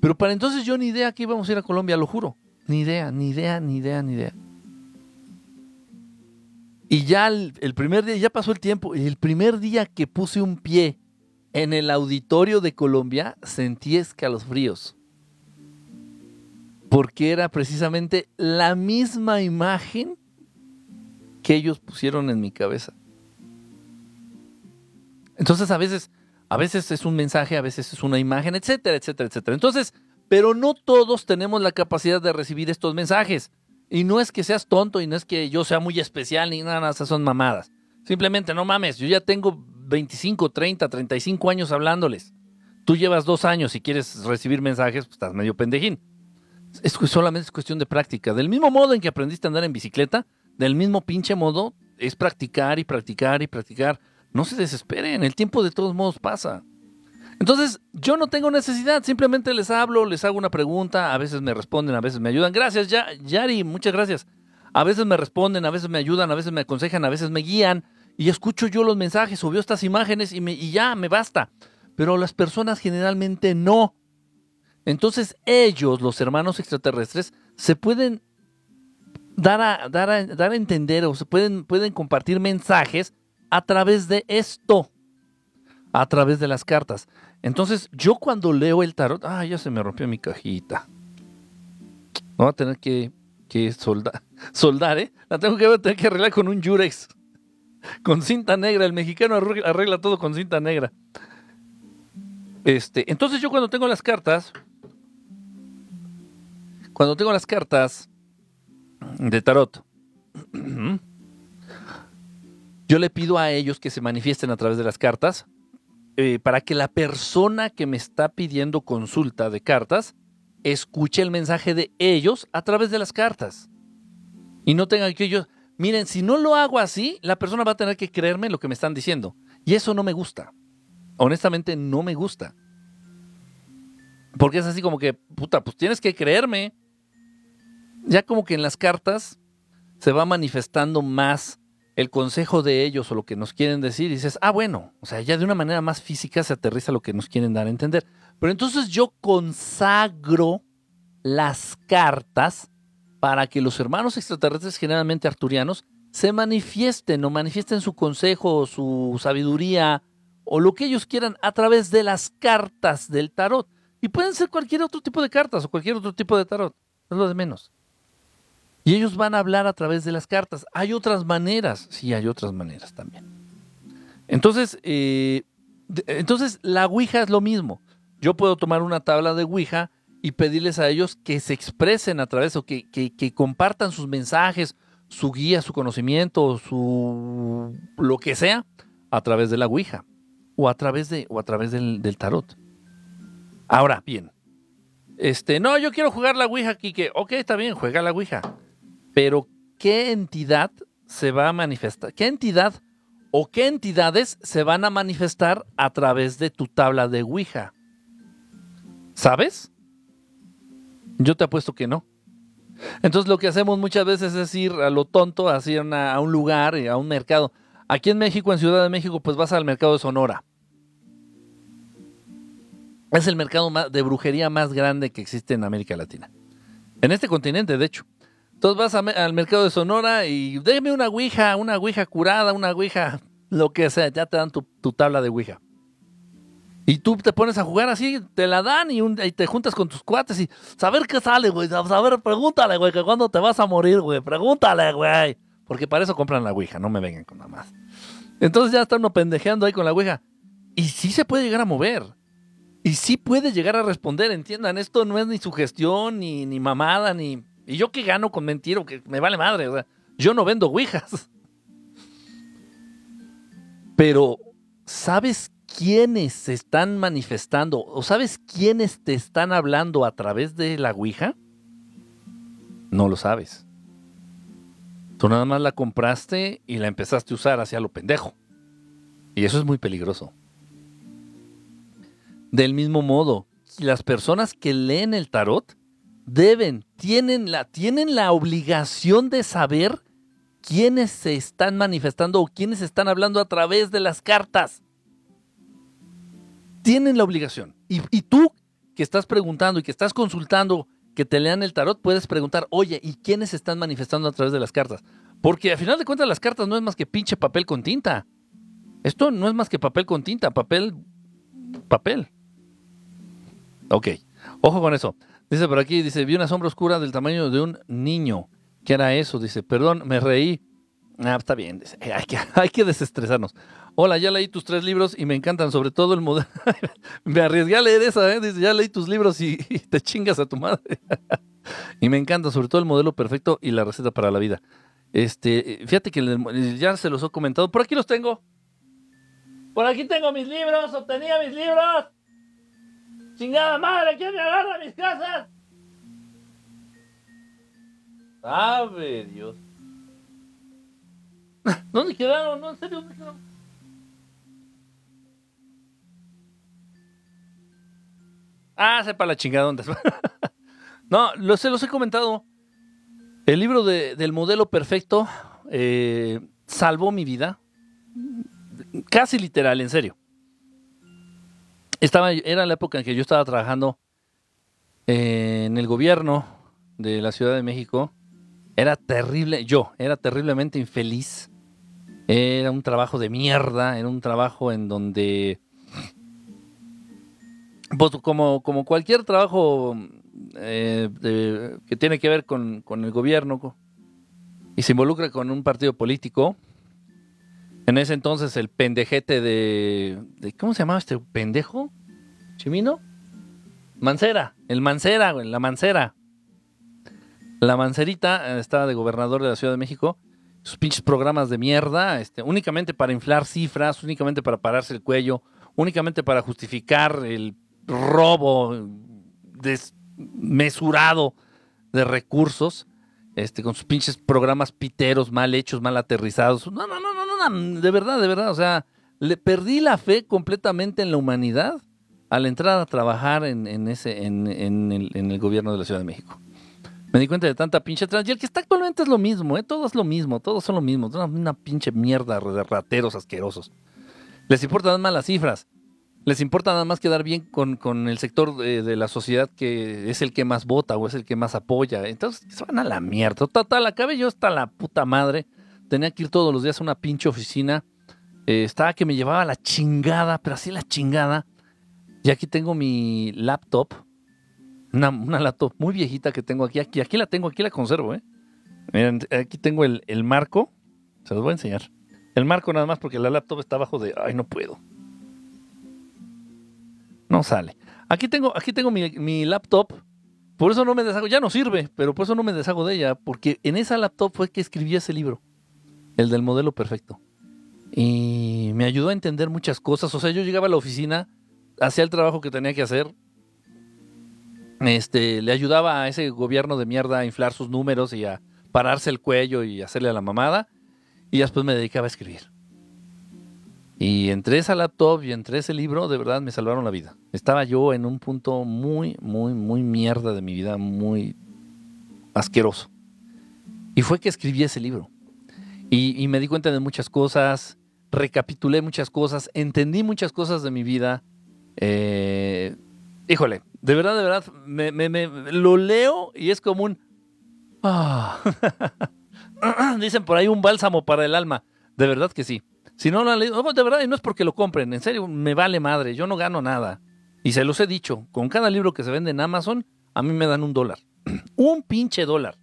Pero para entonces yo ni idea que íbamos a ir a Colombia, lo juro. Ni idea, ni idea, ni idea, ni idea. Y ya el, primer día, ya pasó el tiempo, y el primer día que puse un pie en el auditorio de Colombia, sentí escalofríos. Porque era precisamente la misma imagen que ellos pusieron en mi cabeza. Entonces a veces, a veces es un mensaje, a veces es una imagen, etcétera, etcétera, etcétera. Entonces, pero no todos tenemos la capacidad de recibir estos mensajes. Y no es que seas tonto y no es que yo sea muy especial ni nada, esas son mamadas. Simplemente no mames, yo ya tengo 25, 30, 35 años hablándoles. Tú llevas dos años y quieres recibir mensajes, pues estás medio pendejín. Es solamente es cuestión de práctica. Del mismo modo en que aprendiste a andar en bicicleta, del mismo pinche modo, es practicar y practicar y practicar. No se desesperen, el tiempo de todos modos pasa. Entonces, yo no tengo necesidad, simplemente les hablo, les hago una pregunta, a veces me responden, a veces me ayudan. Gracias, Yari, muchas gracias. A veces me responden, a veces me ayudan, a veces me aconsejan, a veces me guían y escucho yo los mensajes o veo estas imágenes y, me, y ya, me basta. Pero las personas generalmente no. Entonces ellos, los hermanos extraterrestres, se pueden dar a, dar a, dar a entender o se pueden, pueden compartir mensajes a través de esto, a través de las cartas. Entonces, yo cuando leo el tarot, ah, ya se me rompió mi cajita. voy a tener que, que soldar, soldar, ¿eh? La tengo que, tener que arreglar con un Jurex. Con cinta negra. El mexicano arregla todo con cinta negra. Este, entonces yo cuando tengo las cartas, cuando tengo las cartas, de tarot. Yo le pido a ellos que se manifiesten a través de las cartas eh, para que la persona que me está pidiendo consulta de cartas escuche el mensaje de ellos a través de las cartas. Y no tenga que yo, miren, si no lo hago así, la persona va a tener que creerme lo que me están diciendo. Y eso no me gusta. Honestamente, no me gusta. Porque es así como que, puta, pues tienes que creerme. Ya como que en las cartas se va manifestando más el consejo de ellos o lo que nos quieren decir dices, ah, bueno, o sea, ya de una manera más física se aterriza lo que nos quieren dar a entender. Pero entonces yo consagro las cartas para que los hermanos extraterrestres, generalmente arturianos, se manifiesten o manifiesten su consejo, su sabiduría o lo que ellos quieran a través de las cartas del tarot. Y pueden ser cualquier otro tipo de cartas o cualquier otro tipo de tarot. Es lo de menos. Y ellos van a hablar a través de las cartas. Hay otras maneras. Sí, hay otras maneras también. Entonces, eh, entonces la Ouija es lo mismo. Yo puedo tomar una tabla de Ouija y pedirles a ellos que se expresen a través o que, compartan sus mensajes, su guía, su conocimiento, su lo que sea, a través de la Ouija o a través, de, o a través del, tarot. Ahora, bien, este, no, yo quiero jugar la Ouija que, ok, está bien, juega la Ouija. Pero, ¿qué entidad se va a manifestar? ¿Qué entidad o qué entidades se van a manifestar a través de tu tabla de Ouija? ¿Sabes? Yo te apuesto que no. Entonces lo que hacemos muchas veces es ir a lo tonto, así a, un lugar, a un mercado. Aquí en México, en Ciudad de México, pues vas al mercado de Sonora. Es el mercado de brujería más grande que existe en América Latina. En este continente, de hecho. Entonces vas al mercado de Sonora y déme una ouija, una ouija curada, una ouija, lo que sea, ya te dan tu, tabla de ouija. Y tú te pones a jugar así, te la dan y, te juntas con tus cuates y saber qué sale, güey. A ver, pregúntale, güey, que cuando te vas a morir, güey. Pregúntale, güey. Porque para eso compran la ouija, no me vengan con nada más. Entonces ya están uno pendejeando ahí con la ouija. Y sí se puede llegar a mover. Y sí puede llegar a responder, entiendan, esto no es ni sugestión, ni, ni mamada, ni... ¿Y yo qué gano con mentir que me vale madre? O sea, yo no vendo ouijas. Pero, ¿sabes quiénes se están manifestando o sabes quiénes te están hablando a través de la ouija? No lo sabes. Tú nada más la compraste y la empezaste a usar hacia lo pendejo. Y eso es muy peligroso. Del mismo modo, las personas que leen el tarot deben, tienen la, tienen la obligación de saber quiénes se están manifestando o quiénes están hablando a través de las cartas. Tienen la obligación. Y, y tú que estás preguntando y que estás consultando que te lean el tarot, puedes preguntar, oye, ¿y quiénes se están manifestando a través de las cartas? Porque al final de cuentas las cartas no es más que pinche papel con tinta. Esto no es más que papel con tinta, papel, papel. Ok, ojo con eso. Dice por aquí, dice, vi una sombra oscura del tamaño de un niño. ¿Qué era eso? Dice, perdón, me reí. Ah, está bien, dice, hay que, hay que desestresarnos. Hola, ya leí tus tres libros y me encantan, sobre todo el modelo. me arriesgué a leer esa, ¿eh? Dice, ya leí tus libros y, te chingas a tu madre. y me encanta, sobre todo el modelo perfecto y la receta para la vida. Este, fíjate que ya se los he comentado. Por aquí los tengo. Por aquí tengo mis libros, obtenía mis libros. ¡Chingada madre! ¿Quién me agarra mis casas? Sabe Dios. ¿Dónde quedaron? No, en serio, ¿dónde quedaron? Ah, sepa la chingada dónde No, lo, se los he comentado. El libro de, del modelo perfecto eh, salvó mi vida. Casi literal, en serio estaba, era la época en que yo estaba trabajando en el gobierno de la Ciudad de México. Era terrible, yo era terriblemente infeliz. Era un trabajo de mierda, era un trabajo en donde, pues como, como cualquier trabajo eh, que tiene que ver con, con el gobierno y se involucra con un partido político, en ese entonces el pendejete de, ¿cómo se llamaba este pendejo? ¿Chimino? Mancera, el Mancera, güey, la Mancera. La Mancerita eh, estaba de gobernador de la Ciudad de México. Sus pinches programas de mierda, este, únicamente para inflar cifras, únicamente para pararse el cuello, únicamente para justificar el robo desmesurado de recursos, este, con sus pinches programas piteros mal hechos, mal aterrizados. No, no, no, no, no, de verdad, de verdad. O sea, le perdí la fe completamente en la humanidad al entrar a trabajar en, ese, en, el, en el gobierno de la Ciudad de México. Me di cuenta de tanta pinche trans. Y el que está actualmente es lo mismo, ¿eh? Todo es lo mismo, todos son lo mismo. Una, una pinche mierda de rateros asquerosos. Les importan más las cifras. Les importa nada más quedar bien con, el sector de, la sociedad que es el que más vota o es el que más apoya. Entonces, se van a la mierda. Total, acabé yo hasta la puta madre. Tenía que ir todos los días a una pinche oficina. Eh, estaba que me llevaba la chingada, pero así la chingada. Y aquí tengo mi laptop una, una laptop muy viejita que tengo aquí, aquí. Aquí la tengo, aquí la conservo, ¿eh? Miren, aquí tengo el, marco. Se los voy a enseñar. El marco nada más porque la laptop está abajo de... Ay, no puedo. No sale. Aquí tengo, aquí tengo mi, laptop. Por eso no me deshago. Ya no sirve, pero por eso no me deshago de ella. Porque en esa laptop fue que escribí ese libro. El del modelo perfecto. Y me ayudó a entender muchas cosas. O sea, yo llegaba a la oficina, hacía el trabajo que tenía que hacer, este, le ayudaba a ese gobierno de mierda a inflar sus números y a pararse el cuello y hacerle a la mamada. Y después me dedicaba a escribir. Y entre esa laptop y entre ese libro, de verdad me salvaron la vida. Estaba yo en un punto muy, muy, muy mierda de mi vida, muy asqueroso. Y fue que escribí ese libro. Y, me di cuenta de muchas cosas, recapitulé muchas cosas, entendí muchas cosas de mi vida. Eh, híjole, de verdad, de verdad, me, me, lo leo y es como un... Ah. Dicen por ahí un bálsamo para el alma. De verdad que sí. Si no lo han leído, de verdad, y no es porque lo compren, en serio, me vale madre, yo no gano nada. Y se los he dicho, con cada libro que se vende en Amazon, a mí me dan un dólar. un pinche dólar.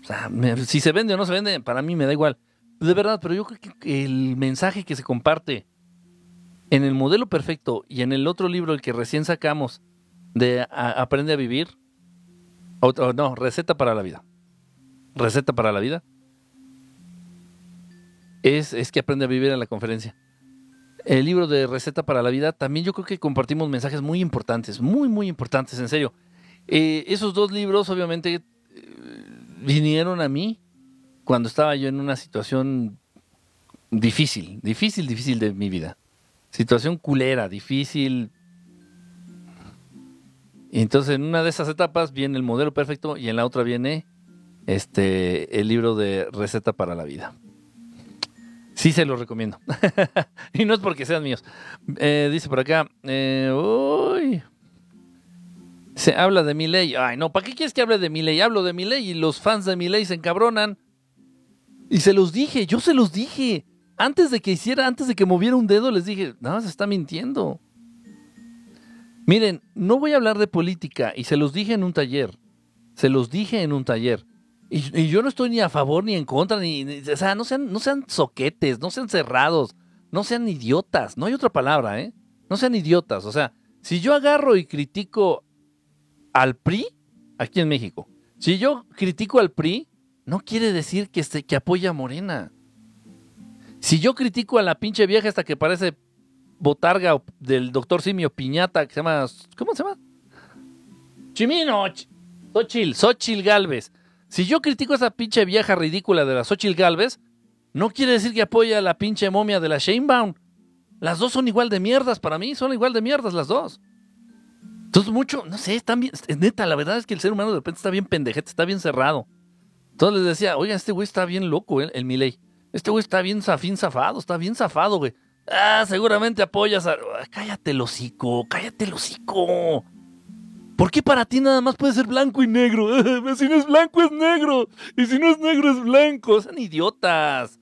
O sea, si se vende o no se vende, para mí me da igual. De verdad, pero yo creo que el mensaje que se comparte en el modelo perfecto y en el otro libro, el que recién sacamos, de Aprende a vivir, o, no, receta para la vida. Receta para la vida. Es, que aprende a vivir en la conferencia. El libro de Receta para la Vida, también yo creo que compartimos mensajes muy importantes, muy, muy importantes, en serio. Eh, esos dos libros, obviamente, eh, vinieron a mí cuando estaba yo en una situación difícil, difícil, difícil de mi vida situación culera, difícil. Y entonces en una de esas etapas viene el modelo perfecto y en la otra viene este el libro de receta para la vida. Sí se lo recomiendo. y no es porque sean míos. Eh, dice por acá, eh, se habla de mi ley. Ay, no, ¿para qué quieres que hable de mi ley? Hablo de mi ley y los fans de mi ley se encabronan. Y se los dije, yo se los dije antes de que hiciera, antes de que moviera un dedo, les dije, no, se está mintiendo. Miren, no voy a hablar de política y se los dije en un taller. Se los dije en un taller. Y, yo no estoy ni a favor ni en contra, ni, o sea, no sean, no sean soquetes, no sean cerrados, no sean idiotas. No hay otra palabra, ¿eh? No sean idiotas. O sea, si yo agarro y critico al PRI, aquí en México, si yo critico al PRI, no quiere decir que, este, que apoya a Morena. Si yo critico a la pinche vieja hasta que parece botarga del doctor Simio Piñata, que se llama. ¿Cómo se llama? Chimino. Xochil, Xochil Galvez. Si yo critico a esa pinche vieja ridícula de la Xochil Galvez, no quiere decir que apoya a la pinche momia de la Shanebaum. Las dos son igual de mierdas para mí, son igual de mierdas las dos. Entonces, mucho, no sé, están bien. Neta, la verdad es que el ser humano de repente está bien pendejete, está bien cerrado. Entonces les decía, oiga, este güey está bien loco, el, el Miley. Este güey está bien zafín zafado, está bien zafado, güey. Ah, seguramente apoyas a. Cállate el hocico, cállate el hocico. ¿Por qué para ti nada más puede ser blanco y negro? si no es blanco es negro. Y si no es negro es blanco. Son idiotas.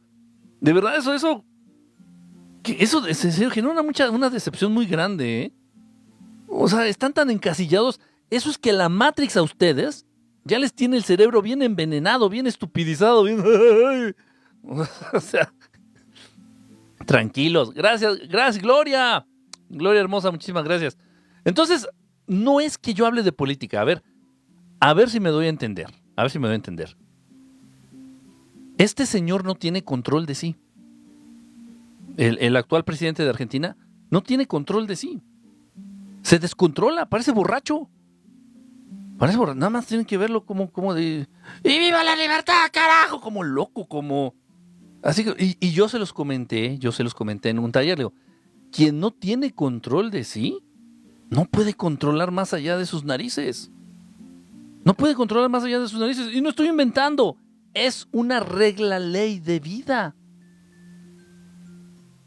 De verdad, eso, eso. Eso, en serio, genera una, mucha, una decepción muy grande, ¿eh? O sea, están tan encasillados. Eso es que la Matrix a ustedes ya les tiene el cerebro bien envenenado, bien estupidizado, bien. o sea, tranquilos. Gracias, gracias, Gloria. Gloria hermosa, muchísimas gracias. Entonces, no es que yo hable de política. A ver, a ver si me doy a entender. A ver si me doy a entender. Este señor no tiene control de sí. El, actual presidente de Argentina no tiene control de sí. Se descontrola, parece borracho. Parece borracho. Nada más tienen que verlo como, como de. ¡Y viva la libertad, carajo! Como loco, como. Así que, y, y yo se los comenté, yo se los comenté en un taller. Le digo, quien no tiene control de sí, no puede controlar más allá de sus narices. No puede controlar más allá de sus narices. Y no estoy inventando. Es una regla ley de vida.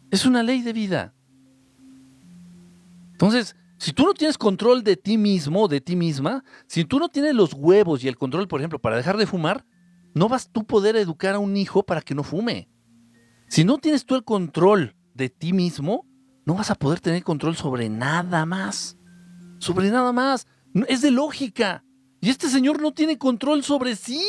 Es una ley de vida. Entonces, si tú no tienes control de ti mismo, de ti misma, si tú no tienes los huevos y el control, por ejemplo, para dejar de fumar, no vas tú poder educar a un hijo para que no fume. Si no tienes tú el control de ti mismo, no vas a poder tener control sobre nada más. Sobre nada más. Es de lógica. Y este señor no tiene control sobre sí.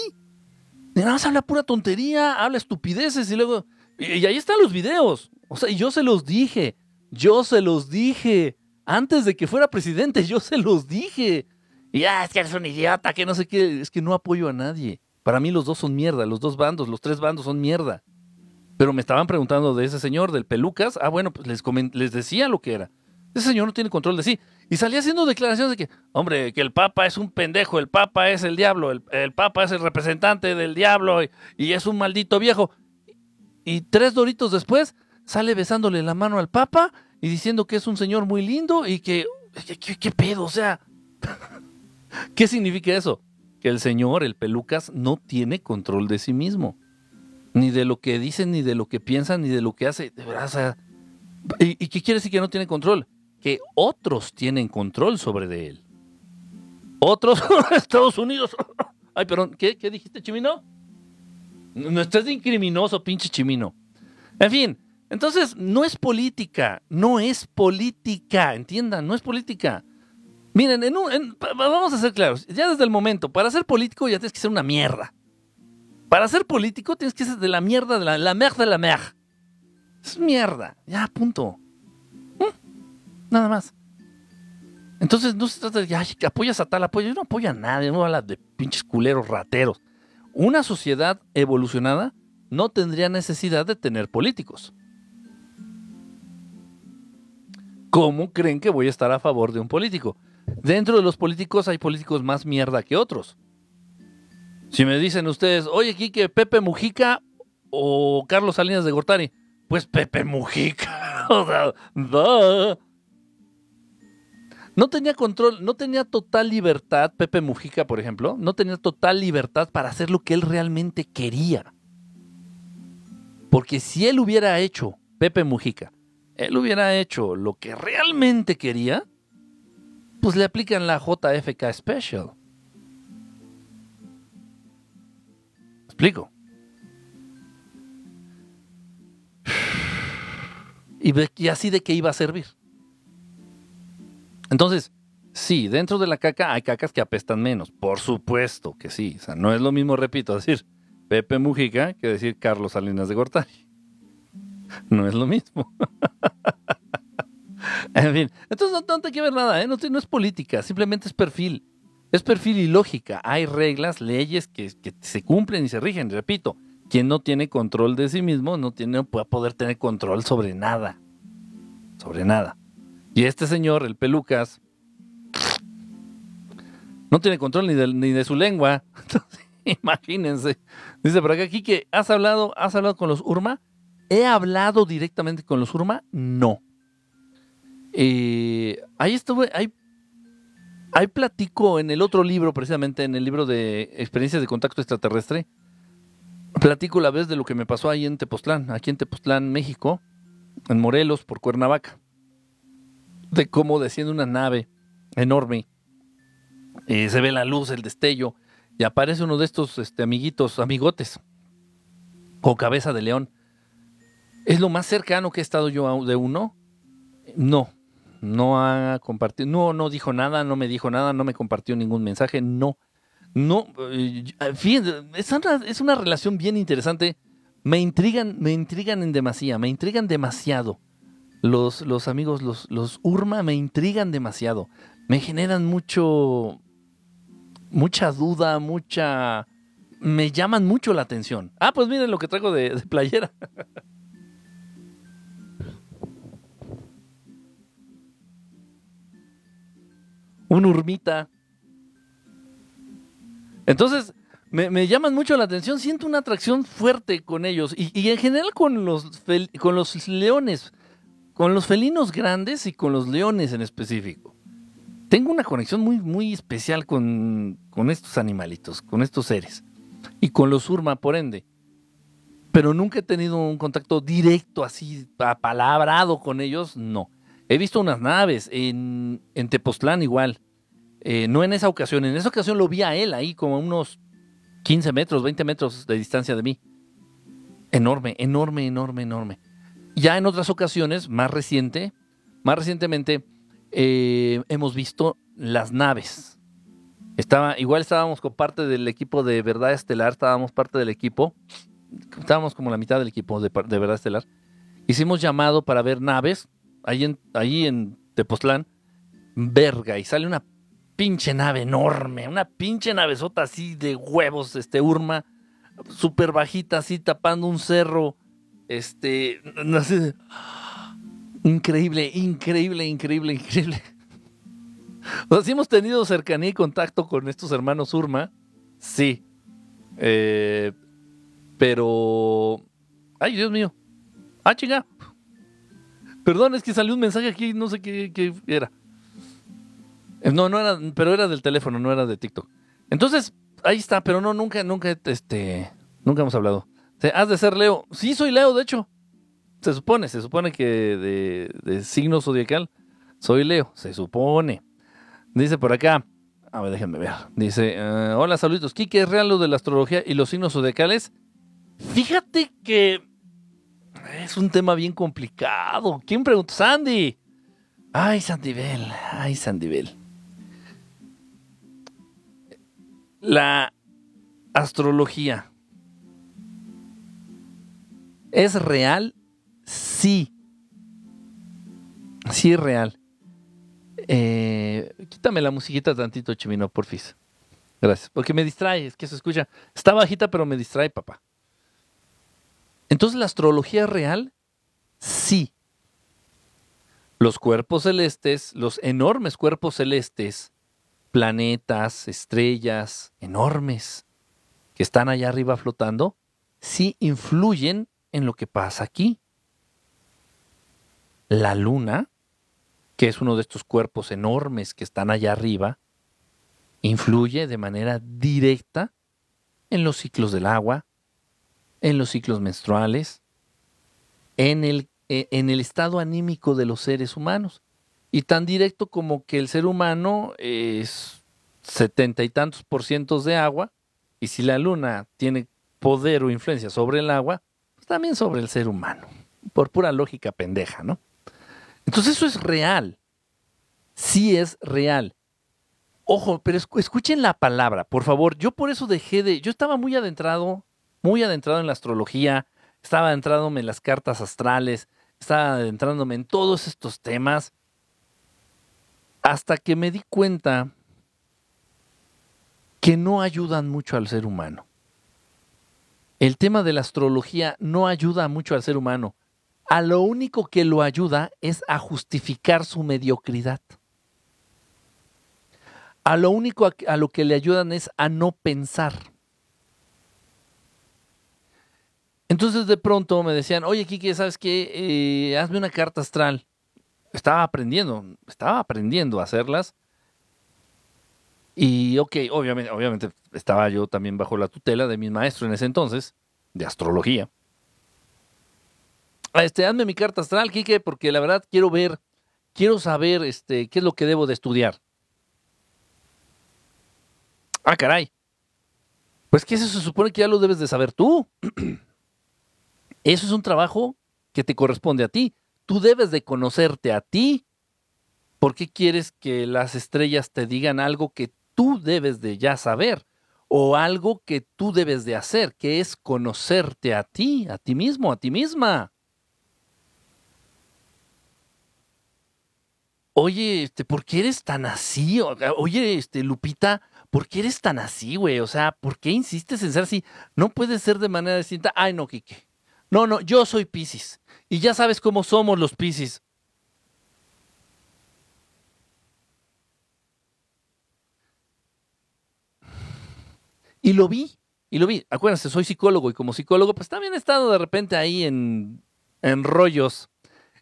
Nada más habla pura tontería, habla estupideces y luego... Y ahí están los videos. O sea, yo se los dije. Yo se los dije. Antes de que fuera presidente, yo se los dije. Y ya, es que eres un idiota, que no sé qué. Es que no apoyo a nadie. Para mí los dos son mierda. Los dos bandos, los tres bandos son mierda. Pero me estaban preguntando de ese señor, del Pelucas. Ah, bueno, pues les, les decía lo que era. Ese señor no tiene control de sí. Y salía haciendo declaraciones de que, hombre, que el Papa es un pendejo, el Papa es el diablo, el, Papa es el representante del diablo y, es un maldito viejo. Y tres doritos después sale besándole la mano al Papa y diciendo que es un señor muy lindo y que, ¿qué, pedo? O sea, ¿qué significa eso? Que el señor, el Pelucas, no tiene control de sí mismo. Ni de lo que dice, ni de lo que piensa, ni de lo que hace. De verdad, o sea, ¿y, ¿y qué quiere decir que no tiene control? que otros tienen control sobre él. Otros, Estados Unidos. Ay, perdón, ¿qué, ¿qué dijiste, Chimino? No estás incriminoso, pinche Chimino. En fin, entonces no es política, no es política, entiendan, no es política. Miren, vamos a ser claros, ya desde el momento, para ser político ya tienes que ser una mierda. Para ser político tienes que ser de la mierda, de la, la de la mierda. Es mierda, ya, punto. Nada más. Entonces no se trata de que apoyas a tal apoyo. no apoya a nadie, no habla de pinches culeros rateros. Una sociedad evolucionada no tendría necesidad de tener políticos. ¿Cómo creen que voy a estar a favor de un político? Dentro de los políticos hay políticos más mierda que otros. Si me dicen ustedes, oye, Quique, Pepe Mujica o Carlos Salinas de Gortari, pues Pepe Mujica. o no tenía control, no tenía total libertad, Pepe Mujica, por ejemplo, no tenía total libertad para hacer lo que él realmente quería. Porque si él hubiera hecho, Pepe Mujica, él hubiera hecho lo que realmente quería, pues le aplican la JFK Special. ¿Explico? y así de qué iba a servir. Entonces, sí, dentro de la caca hay cacas que apestan menos, por supuesto que sí. O sea, no es lo mismo, repito, decir Pepe Mujica que decir Carlos Salinas de Gortari. No es lo mismo. en fin, entonces no, no, que ver nada, ¿eh? no, no, es política, simplemente es perfil. Es perfil y lógica. Hay reglas, leyes que, se cumplen y se rigen. Repito, quien no tiene control de sí mismo no, tiene, puede poder tener control sobre nada. Sobre nada. Y este señor, el pelucas, no tiene control ni de, su lengua. imagínense. Dice por acá, que ¿has hablado, ¿has hablado con los Urma? ¿He hablado directamente con los Urma? No. Eh, ahí estuve, ahí, ahí platico en el otro libro, precisamente en el libro de experiencias de contacto extraterrestre. Platico la vez de lo que me pasó ahí en Tepoztlán, aquí en Tepoztlán, México, en Morelos, por Cuernavaca de cómo desciende una nave enorme. y se ve la luz, el destello, y aparece uno de estos este, amiguitos, amigotes, con cabeza de león. ¿Es lo más cercano que he estado yo de uno? No, no ha compartido, no, no dijo nada, no me dijo nada, no me compartió ningún mensaje, no. No, eh, fíjense, es una, es una relación bien interesante. Me intrigan, me intrigan en demasía, me intrigan demasiado. Los, los amigos, los, los Urma me intrigan demasiado. Me generan mucho, mucha duda, mucha... Me llaman mucho la atención. Ah, pues miren lo que traigo de, playera. un urmita. Entonces, me, llaman mucho la atención, siento una atracción fuerte con ellos y, en general con los, con los leones, con los felinos grandes y con los leones en específico. Tengo una conexión muy, muy especial con, con estos animalitos, con estos seres y con los urma, por ende. Pero nunca he tenido un contacto directo, así, apalabrado con ellos, no. He visto unas naves en, en Tepoztlán igual. Eh, no en esa ocasión, en esa ocasión lo vi a él ahí como a unos 15 metros, 20 metros de distancia de mí. Enorme, enorme, enorme, enorme. Ya en otras ocasiones, más reciente, más recientemente, eh, hemos visto las naves. Estaba, igual estábamos con parte del equipo de Verdad Estelar, estábamos parte del equipo, estábamos como la mitad del equipo de, Verdad Estelar. Hicimos llamado para ver naves, ahí en, ahí en Tepoztlán, verga, y sale una pinche nave enorme, una pinche navezota así de huevos, este Urma, súper bajita, así tapando un cerro, este, no sé, increíble, increíble, increíble, increíble. O sea, hemos tenido cercanía y contacto con estos hermanos Urma, sí. Eh, pero, ay, Dios mío. Ah, chinga. Perdón, es que salió un mensaje aquí, no sé qué, era. Eh, no, no era, pero era del teléfono, no era de TikTok. Entonces, ahí está, pero no, nunca, nunca, este, nunca hemos hablado. has de ser Leo. Sí, soy Leo, de hecho. Se supone, se supone que de, de signo zodiacal soy Leo, se supone. Dice por acá, a ver, déjenme ver. Dice, eh, hola, saluditos. Kike, ¿es real lo de la astrología y los signos zodiacales? Fíjate que es un tema bien complicado. ¿Quién preguntó? Sandy. Ay, Sandibel. Ay, Sandibel. La astrología es real, sí. Sí es real. Eh, quítame la musiquita tantito, Chimino, porfis. Gracias. Porque me distrae, es que se escucha. Está bajita, pero me distrae, papá. Entonces, ¿la astrología real? Sí. Los cuerpos celestes, los enormes cuerpos celestes, planetas, estrellas enormes que están allá arriba flotando, sí influyen en lo que pasa aquí. La luna, que es uno de estos cuerpos enormes que están allá arriba, influye de manera directa en los ciclos del agua, en los ciclos menstruales, en el, e, en el estado anímico de los seres humanos y tan directo como que el ser humano es setenta y tantos por ciento de agua, y si la luna tiene poder o influencia sobre el agua, pues también sobre el ser humano, por pura lógica pendeja, ¿no? Entonces eso es real, sí es real. Ojo, pero escuchen la palabra, por favor. Yo por eso dejé de, yo estaba muy adentrado, muy adentrado en la astrología, estaba adentrándome en las cartas astrales, estaba adentrándome en todos estos temas hasta que me di cuenta que no ayudan mucho al ser humano. El tema de la astrología no ayuda mucho al ser humano. A lo único que lo ayuda es a justificar su mediocridad. A lo único a, lo que le ayudan es a no pensar. Entonces de pronto me decían, oye Kiki, ¿sabes qué? Eh, hazme una carta astral estaba aprendiendo, estaba aprendiendo a hacerlas. Y ok, obviamente, obviamente estaba yo también bajo la tutela de mi maestro en ese entonces, de astrología. Este, hazme mi carta astral, Kike, porque la verdad quiero ver, quiero saber este, qué es lo que debo de estudiar. Ah, caray. Pues que eso se supone que ya lo debes de saber tú. Eso es un trabajo que te corresponde a ti tú debes de conocerte a ti. ¿Por qué quieres que las estrellas te digan algo que tú debes de ya saber? O algo que tú debes de hacer, que es conocerte a ti, a ti mismo, a ti misma. Oye, este, ¿por qué eres tan así? Oye, este, Lupita, ¿por qué eres tan así, güey? O sea, ¿por qué insistes en ser así? No puede ser de manera distinta. Ay, no, Kike. No, no, yo soy Piscis. Y ya sabes cómo somos los Piscis. Y lo vi, y lo vi. Acuérdense, soy psicólogo y como psicólogo, pues también he estado de repente ahí en, en rollos,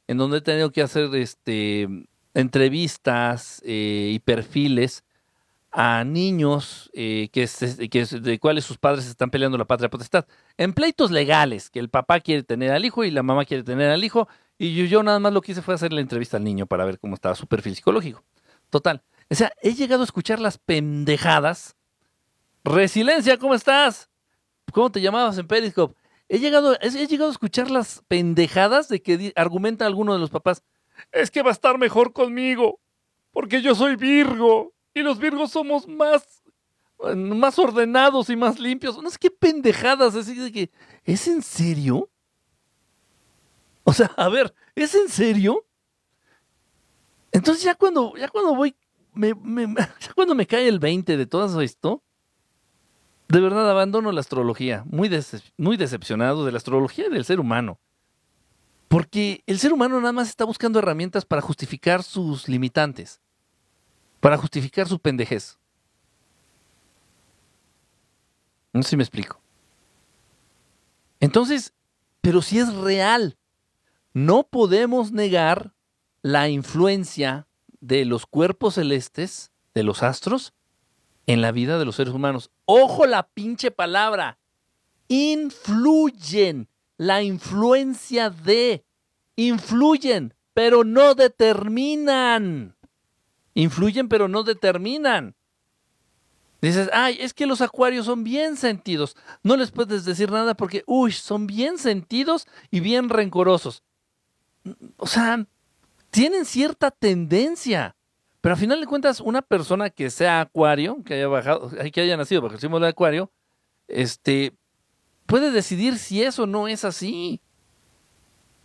en donde he tenido que hacer este, entrevistas eh, y perfiles a niños eh, que, de cuales sus padres están peleando la patria potestad. En pleitos legales, que el papá quiere tener al hijo y la mamá quiere tener al hijo. Y yo, yo nada más lo que hice fue hacer la entrevista al niño para ver cómo estaba su perfil psicológico. Total. O sea, he llegado a escuchar las pendejadas. Resiliencia, ¿cómo estás? ¿Cómo te llamabas en Periscope? He llegado, he llegado a escuchar las pendejadas de que argumenta alguno de los papás. Es que va a estar mejor conmigo, porque yo soy Virgo y los Virgos somos más, más ordenados y más limpios. No sé qué pendejadas. Así de que, ¿es en serio? O sea, a ver, ¿es en serio? Entonces ya cuando, ya cuando voy, me, ya cuando me cae el 20 de todo esto, de verdad abandono la astrología, muy, muy decepcionado de la astrología y del ser humano. Porque el ser humano nada más está buscando herramientas para justificar sus limitantes para justificar su pendejez. No sé si me explico. Entonces, pero si es real, no podemos negar la influencia de los cuerpos celestes, de los astros, en la vida de los seres humanos. Ojo la pinche palabra. Influyen. La influencia de. Influyen, pero no determinan. Influyen pero no determinan. Dices, ay, es que los acuarios son bien sentidos. No les puedes decir nada porque, uy, son bien sentidos y bien rencorosos. O sea, tienen cierta tendencia. Pero al final de cuentas, una persona que sea acuario, que haya bajado, que haya nacido bajo el símbolo de acuario, este, puede decidir si eso no es así.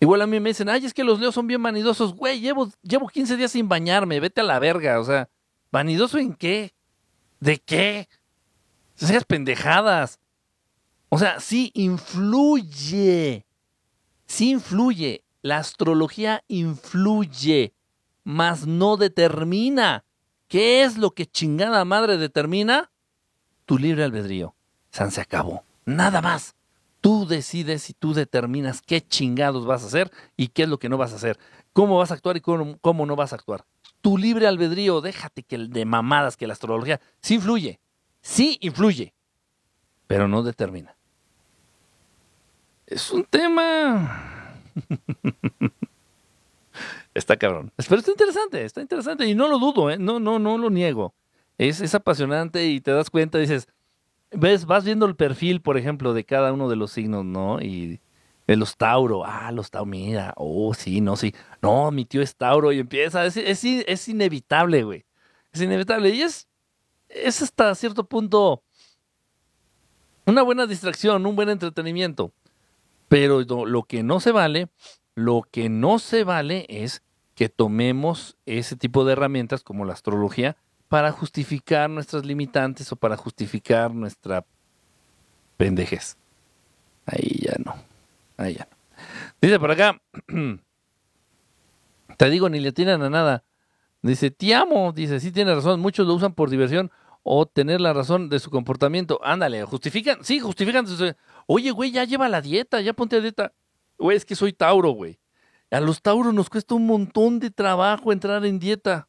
Igual a mí me dicen, ay, es que los leos son bien vanidosos. Güey, llevo, llevo 15 días sin bañarme, vete a la verga. O sea, ¿vanidoso en qué? ¿De qué? Seas pendejadas. O sea, sí influye. Sí influye. La astrología influye, mas no determina. ¿Qué es lo que chingada madre determina? Tu libre albedrío. San se acabó. Nada más. Tú decides y tú determinas qué chingados vas a hacer y qué es lo que no vas a hacer. Cómo vas a actuar y cómo, no vas a actuar. Tu libre albedrío, déjate que el de mamadas, que la astrología, sí influye. Sí influye. Pero no determina. Es un tema. está cabrón. Pero está interesante, está interesante. Y no lo dudo, ¿eh? No, no, no lo niego. Es, es apasionante y te das cuenta, dices, ves, vas viendo el perfil, por ejemplo, de cada uno de los signos, ¿no? Y de los Tauro, ah, los Tauro, mira, oh, sí, no, sí, no, mi tío es Tauro y empieza, es, es, inevitable, güey, es inevitable. Y es, es hasta cierto punto una buena distracción, un buen entretenimiento, pero lo que no se vale, lo que no se vale es que tomemos ese tipo de herramientas como la astrología, para justificar nuestras limitantes o para justificar nuestra pendejez. Ahí ya no. Ahí ya no. Dice por acá, te digo, ni le tiran a nada. Dice, te amo. Dice, sí tiene razón. Muchos lo usan por diversión o tener la razón de su comportamiento. Ándale, justifican. Sí, justifican. Oye, güey, ya lleva la dieta, ya ponte a dieta. Güey, es que soy Tauro, güey. A los Tauros nos cuesta un montón de trabajo entrar en dieta.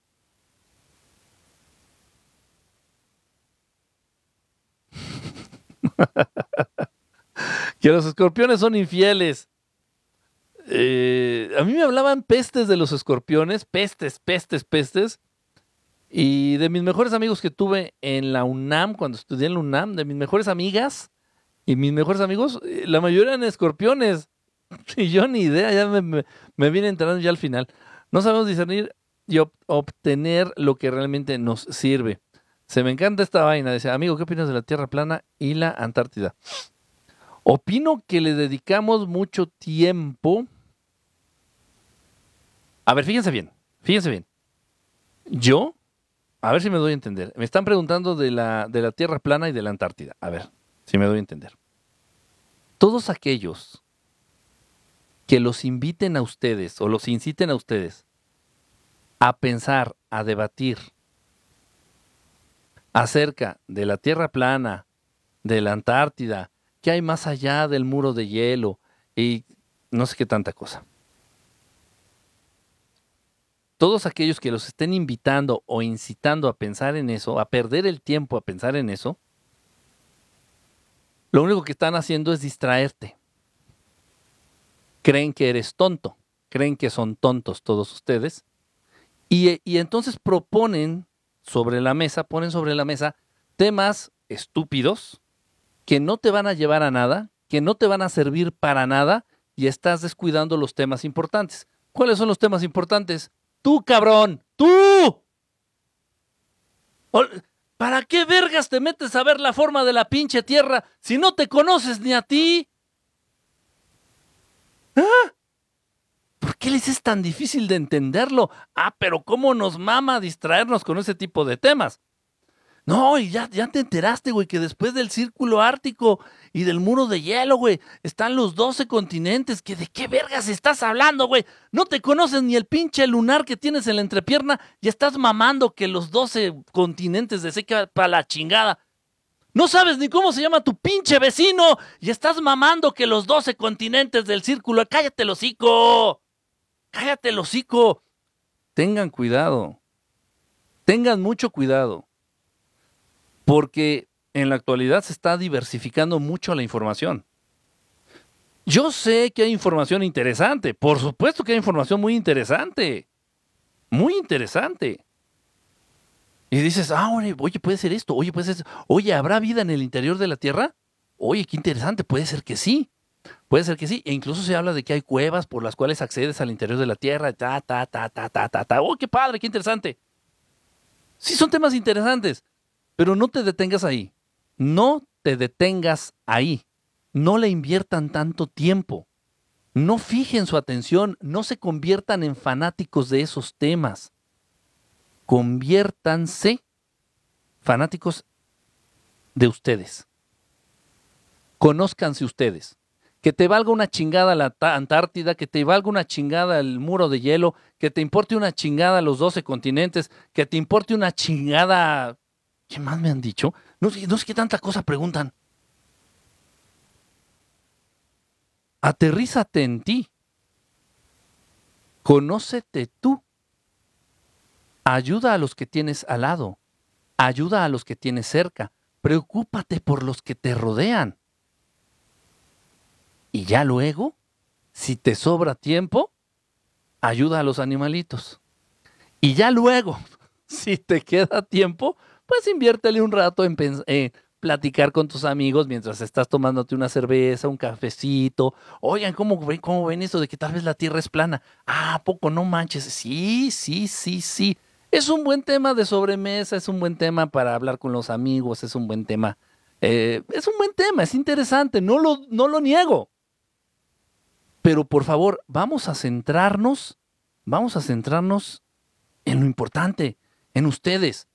que los escorpiones son infieles. Eh, a mí me hablaban pestes de los escorpiones, pestes, pestes, pestes. Y de mis mejores amigos que tuve en la UNAM, cuando estudié en la UNAM, de mis mejores amigas y mis mejores amigos, eh, la mayoría eran escorpiones. Y yo ni idea, ya me, me, vine enterando ya al final. No sabemos discernir y obtener lo que realmente nos sirve. Se me encanta esta vaina. Dice, amigo, ¿qué opinas de la Tierra plana y la Antártida? Opino que le dedicamos mucho tiempo. A ver, fíjense bien, fíjense bien. Yo, a ver si me doy a entender. Me están preguntando de la, de la Tierra plana y de la Antártida. A ver, si me doy a entender. Todos aquellos que los inviten a ustedes o los inciten a ustedes a pensar, a debatir acerca de la Tierra plana de la Antártida, qué hay más allá del muro de hielo y no sé qué tanta cosa. Todos aquellos que los estén invitando o incitando a pensar en eso, a perder el tiempo a pensar en eso, lo único que están haciendo es distraerte. Creen que eres tonto, creen que son tontos todos ustedes, y, y entonces proponen sobre la mesa, ponen sobre la mesa temas estúpidos que no te van a llevar a nada, que no te van a servir para nada y estás descuidando los temas importantes. ¿Cuáles son los temas importantes? Tú, cabrón, tú. ¿Para qué vergas te metes a ver la forma de la pinche tierra si no te conoces ni a ti? ¿Ah? ¿Por qué les es tan difícil de entenderlo? Ah, pero ¿cómo nos mama distraernos con ese tipo de temas? No, y ya, ya te enteraste, güey, que después del círculo ártico y del muro de hielo, güey, están los 12 continentes. ¿Que ¿De qué vergas estás hablando, güey? No te conoces ni el pinche lunar que tienes en la entrepierna y estás mamando que los 12 continentes de seca para la chingada. No sabes ni cómo se llama tu pinche vecino y estás mamando que los 12 continentes del círculo. Cállate el hocico. Cállate el hocico. Tengan cuidado. Tengan mucho cuidado porque en la actualidad se está diversificando mucho la información. Yo sé que hay información interesante, por supuesto que hay información muy interesante, muy interesante. Y dices, ah, oye, puede ser esto, oye, puede ser, oye, ¿habrá vida en el interior de la Tierra? Oye, qué interesante, puede ser que sí, puede ser que sí. E incluso se habla de que hay cuevas por las cuales accedes al interior de la Tierra, ta, ta, ta, ta, ta, ta, ta. Oh, qué padre, qué interesante. Sí, son temas interesantes. Pero no te detengas ahí. No te detengas ahí. No le inviertan tanto tiempo. No fijen su atención. No se conviertan en fanáticos de esos temas. Conviértanse fanáticos de ustedes. Conózcanse ustedes. Que te valga una chingada la Antártida, que te valga una chingada el muro de hielo, que te importe una chingada los 12 continentes, que te importe una chingada ¿Qué más me han dicho? No, no sé qué tanta cosa preguntan. Aterrízate en ti. Conócete tú. Ayuda a los que tienes al lado. Ayuda a los que tienes cerca. Preocúpate por los que te rodean. Y ya luego, si te sobra tiempo, ayuda a los animalitos. Y ya luego, si te queda tiempo, pues inviértele un rato en platicar con tus amigos mientras estás tomándote una cerveza, un cafecito. Oigan, ¿cómo, ¿cómo ven eso de que tal vez la Tierra es plana? Ah, poco no manches? Sí, sí, sí, sí. Es un buen tema de sobremesa, es un buen tema para hablar con los amigos, es un buen tema. Eh, es un buen tema, es interesante, no lo, no lo niego. Pero por favor, vamos a centrarnos, vamos a centrarnos en lo importante, en ustedes.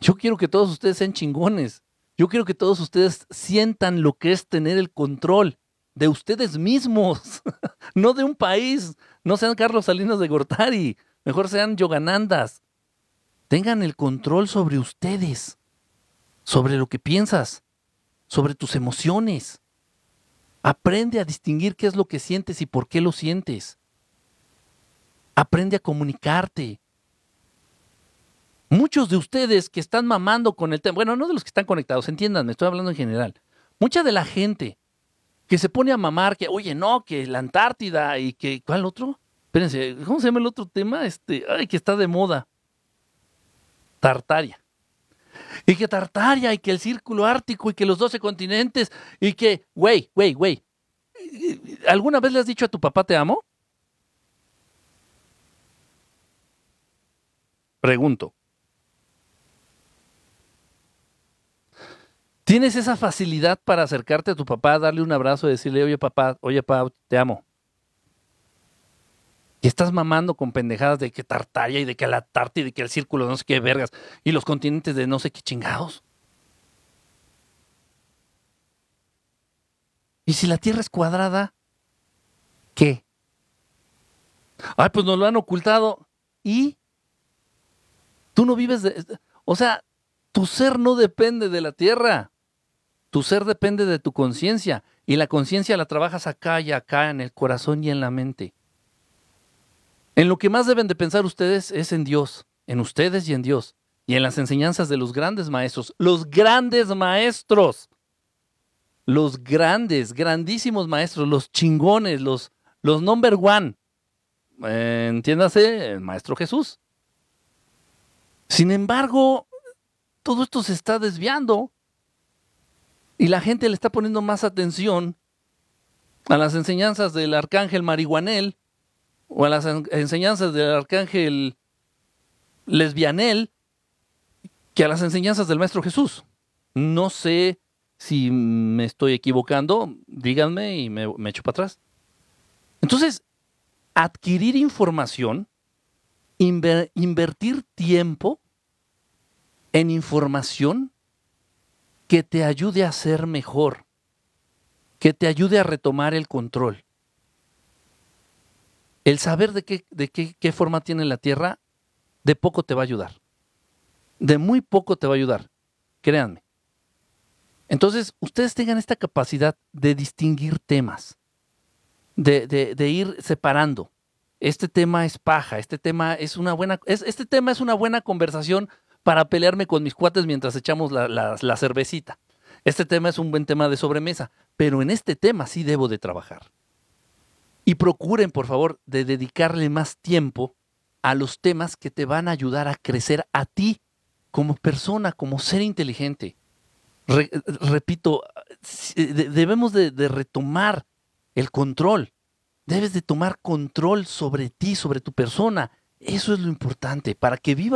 Yo quiero que todos ustedes sean chingones. Yo quiero que todos ustedes sientan lo que es tener el control de ustedes mismos, no de un país. No sean Carlos Salinas de Gortari, mejor sean Yoganandas. Tengan el control sobre ustedes, sobre lo que piensas, sobre tus emociones. Aprende a distinguir qué es lo que sientes y por qué lo sientes. Aprende a comunicarte. Muchos de ustedes que están mamando con el tema, bueno, no de los que están conectados, entiendan, estoy hablando en general. Mucha de la gente que se pone a mamar que, oye, no, que la Antártida y que, ¿cuál otro? Espérense, ¿cómo se llama el otro tema? Este, ay, que está de moda. Tartaria. Y que Tartaria y que el círculo ártico y que los 12 continentes y que, güey, güey, güey. ¿Alguna vez le has dicho a tu papá te amo? Pregunto. ¿Tienes esa facilidad para acercarte a tu papá, darle un abrazo y decirle, oye papá, oye papá, te amo? Estás mamando con pendejadas de que Tartaria y de que la Tarta y de que el círculo no sé qué vergas y los continentes de no sé qué chingados. ¿Y si la Tierra es cuadrada? ¿Qué? Ay, pues nos lo han ocultado. ¿Y? Tú no vives de... O sea, tu ser no depende de la Tierra. Tu ser depende de tu conciencia y la conciencia la trabajas acá y acá en el corazón y en la mente. En lo que más deben de pensar ustedes es en Dios, en ustedes y en Dios, y en las enseñanzas de los grandes maestros, los grandes maestros, los grandes, grandísimos maestros, los chingones, los, los number one. Entiéndase, el maestro Jesús. Sin embargo, todo esto se está desviando y la gente le está poniendo más atención a las enseñanzas del arcángel marihuanel o a las enseñanzas del arcángel lesbianel que a las enseñanzas del Maestro Jesús. No sé si me estoy equivocando, díganme y me, me echo para atrás. Entonces, adquirir información, invertir tiempo en información que te ayude a ser mejor, que te ayude a retomar el control. El saber de qué, de qué, forma tiene la Tierra, de poco te va a ayudar. De muy poco te va a ayudar, créanme. Entonces, ustedes tengan esta capacidad de distinguir temas, de, de, ir separando. Este tema es paja, este tema es una buena, este tema es una buena conversación para pelearme con mis cuates mientras echamos la, la cervecita. Este tema es un buen tema de sobremesa, pero en este tema sí debo de trabajar. Y procuren, por favor, de dedicarle más tiempo a los temas que te van a ayudar a crecer a ti como persona, como ser inteligente. repito, debemos de, de retomar el control. Debes de tomar control sobre ti, sobre tu persona. Eso es lo importante, para que vivas